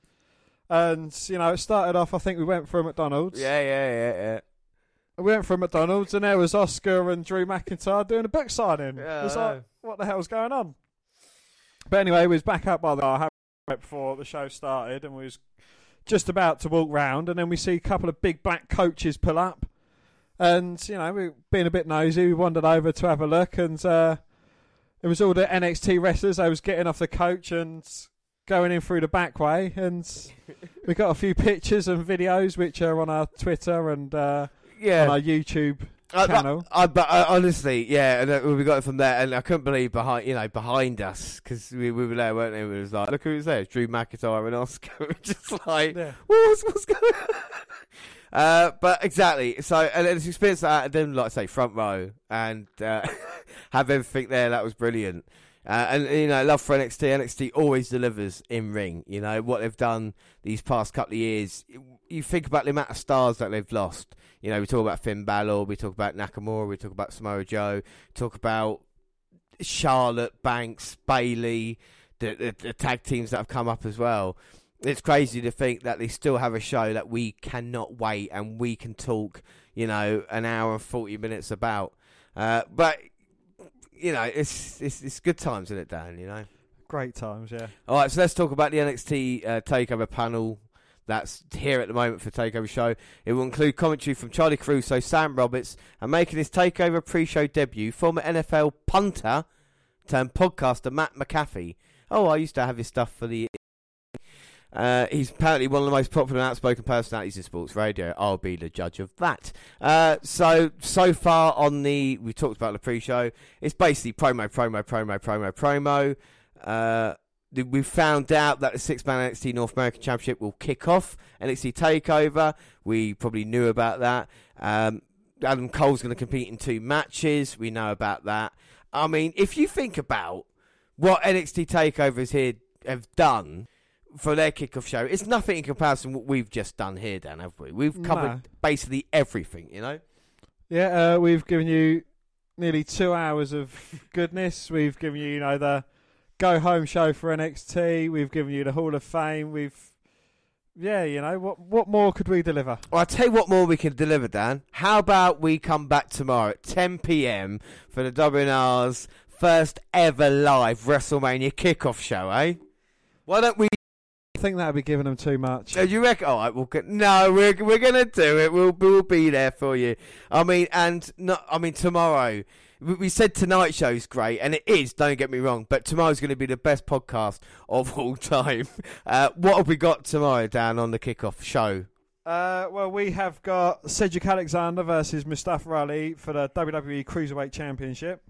and you know, it started off. I think we went for a McDonald's. yeah, yeah, yeah, yeah. We went for a McDonald's, and there was Asuka and Drew McIntyre doing a book signing. Yeah, it was I like, what the hell's going on? But anyway, we was back up by the right before the show started, and we was just about to walk round, and then we see a couple of big black coaches pull up, and you know, we being a bit nosy, we wandered over to have a look, and uh, it was all the NXT wrestlers. I was getting off the coach and going in through the back way, and [LAUGHS] we got a few pictures and videos which are on our Twitter and uh, Yeah. on our YouTube I, channel. I, but I, honestly, yeah, and uh, we got it from there, and I couldn't believe behind, you know, behind us because we, we were there, weren't we? It was like, look who's there, it's Drew McIntyre and Asuka. [LAUGHS] Just like, Yeah. what's what's going on? Uh, but exactly, so and it's experience that, and then like I say, front row, and uh, [LAUGHS] have everything there. That was brilliant. Uh, and you know, love for NXT. NXT always delivers in ring. You know what they've done these past couple of years. You think about the amount of stars that they've lost. You know, we talk about Finn Balor, we talk about Nakamura, we talk about Samoa Joe, talk about Charlotte, Banks, Bayley, the, the, the tag teams that have come up as well. It's crazy to think that they still have a show that we cannot wait and we can talk, you know, an hour and forty minutes about. Uh, but you know, it's, it's it's good times, isn't it, Dan? You know. Great times, yeah. All right, so let's talk about the NXT uh, Takeover panel that's here at the moment for Takeover Show. It will include commentary from Charly Caruso, Sam Roberts, and making his Takeover pre-show debut, former NFL punter turned podcaster Matt McAfee. Oh, I used to have his stuff for the. Uh, he's apparently one of the most popular and outspoken personalities in sports radio. I'll be the judge of that. Uh, so so far on the we talked about the pre-show. It's basically promo, promo, promo, promo, promo. Uh, we found out that the six-man NXT North American Championship will kick off NXT Takeover. We probably knew about that. Um, Adam Cole's going to compete in two matches. We know about that. I mean, if you think about what NXT Takeovers here have done for their kickoff show, it's nothing in comparison to what we've just done here, Dan, have we? We've covered No. basically everything, you know? Yeah, uh, we've given you nearly two hours of goodness. We've given you, you know, the go home show for NXT. We've given you the Hall of Fame. We've, yeah, you know, what what more could we deliver? Well, I'll tell you what more we can deliver, Dan. How about we come back tomorrow at 10 p.m. for the WNR's first ever live WrestleMania kickoff show, eh? Why don't we? I think that'd be giving them too much. Do you reckon? All right, we'll get, no, we're we're gonna do it. We'll we'll be there for you. I mean, and not. I mean, tomorrow. We we said tonight's show's great, and it is. Don't get me wrong, but tomorrow's going to be the best podcast of [LAUGHS] all time. Uh, what have we got tomorrow, Dan, on the kickoff show? Uh, well, we have got Cedric Alexander versus Mustafa Ali for the WWE Cruiserweight Championship.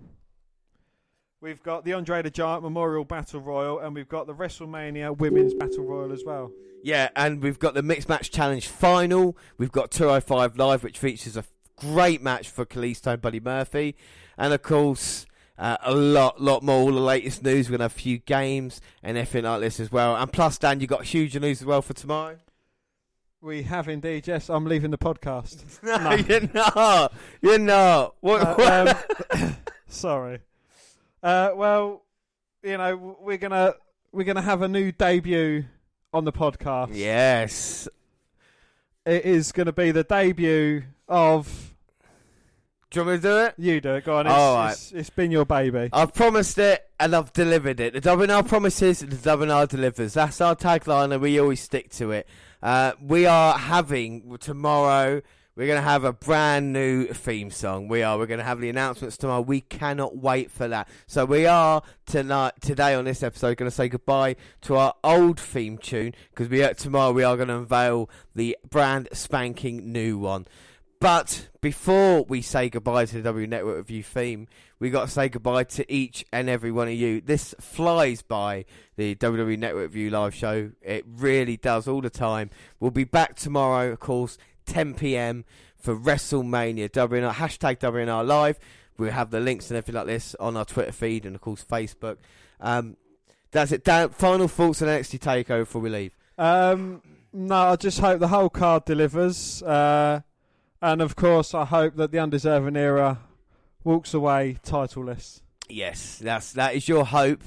We've got the Andre the Giant Memorial Battle Royal, and we've got the WrestleMania Women's Battle Royal as well. Yeah, and we've got the Mixed Match Challenge final. We've got 205 Live, which features a great match for Kalisto and Buddy Murphy. And of course, uh, a lot, lot more, all the latest news. We're going to have a few games and everything like this as well. And plus, Dan, you've got huge news as well for tomorrow? We have indeed, yes. I'm leaving the podcast. No, [LAUGHS] No. you're not. You're not. What? Uh, what- um, [LAUGHS] [COUGHS] sorry. Uh, well, you know, we're gonna we're gonna have a new debut on the podcast. yes. It is going to be the debut of Do you want me to do it? you. Do it. Go on. It's, All right. it's, it's been your baby. I've promised it and I've delivered it. The WNR promises, the WNR delivers. That's our tagline and we always stick to it. Uh, we are having tomorrow, we're going to have a brand new theme song. We are. We're going to have the announcements tomorrow. We cannot wait for that. So we are tonight, today on this episode, going to say goodbye to our old theme tune because we uh, tomorrow we are going to unveil the brand spanking new one. But before we say goodbye to the W Network Review theme, we got to say goodbye to each and every one of you. This flies by the WWE Network Review live show. It really does all the time. We'll be back tomorrow, of course, 10 p.m. for WrestleMania. WNR hashtag WNR Live. We'll have the links and everything like this on our Twitter feed and of course Facebook. Um, that's it. Dan, final thoughts on NXT Takeover before we leave. Um, no, I just hope the whole card delivers, uh, and of course, I hope that the undeserving era walks away titleless. Yes, that's that is your hope,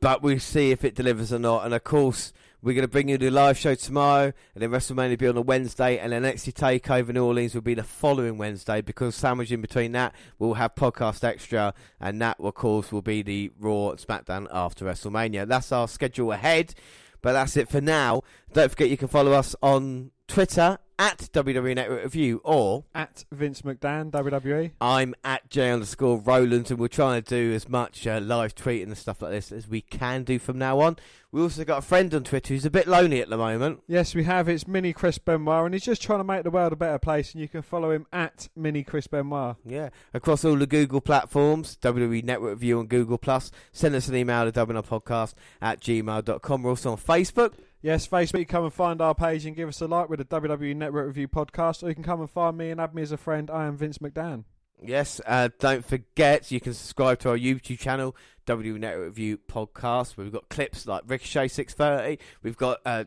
but we'll see if it delivers or not. And of course, We're going to bring you the live show tomorrow, and then WrestleMania will be on a Wednesday, and then NXT Takeover New Orleans will be the following Wednesday. Because sandwiched in between that, we'll have podcast extra, and that, of course, will be the Raw and SmackDown after WrestleMania. That's our schedule ahead, but that's it for now. Don't forget you can follow us on Twitter at WWE Network Review or At Vince McDan. WWE. I'm at J underscore Roland, and we're trying to do as much uh, live tweeting and stuff like this as we can do from now on. We also got a friend on Twitter who's a bit lonely at the moment. Yes, we have. It's Mini Chris Benoit, and he's just trying to make the world a better place. And you can follow him at Mini Chris Benoit. Yeah, across all the Google platforms, WWE Network Review on Google Plus. Send us an email to podcast at gmail.com. We're also on Facebook. Yes, Facebook, come and find our page and give us a like with the WWE Network Review podcast, or you can come and find me and add me as a friend. I am Vince McDan. Yes, uh, don't forget you can subscribe to our YouTube channel, W Network Review Podcast. Where we've got clips like Ricochet six thirty. We've got uh,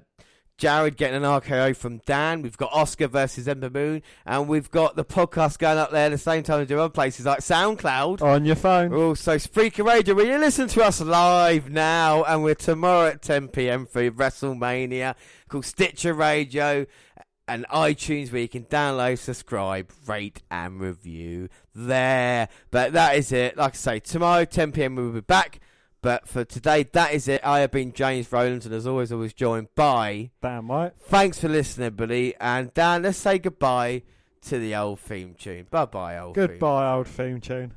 Jared getting an RKO from Dan. We've got Asuka versus Ember Moon, and we've got the podcast going up there at the same time as do other places like SoundCloud. On your phone. Oh, also Spreaker Radio, where you listen to us live now, and we're tomorrow at 10 p.m. for WrestleMania, called Stitcher Radio and iTunes, where you can download, subscribe, rate, and review there. But that is it. Like I say, tomorrow 10 p.m. we'll be back. But for today, that is it. I have been James Rowlands, and as always, I was joined by. Damn right. Thanks for listening, buddy. And Dan, let's say goodbye to the old theme tune. Bye bye, old theme. Goodbye, old theme tune.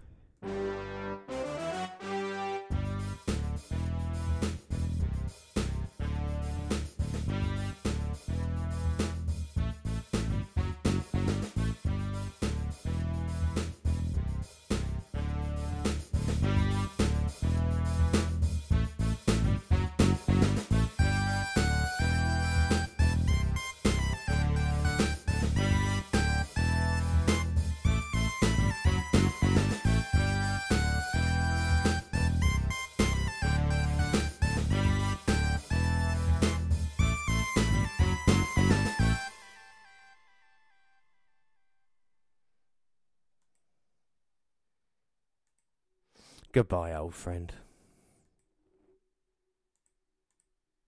Goodbye, old friend.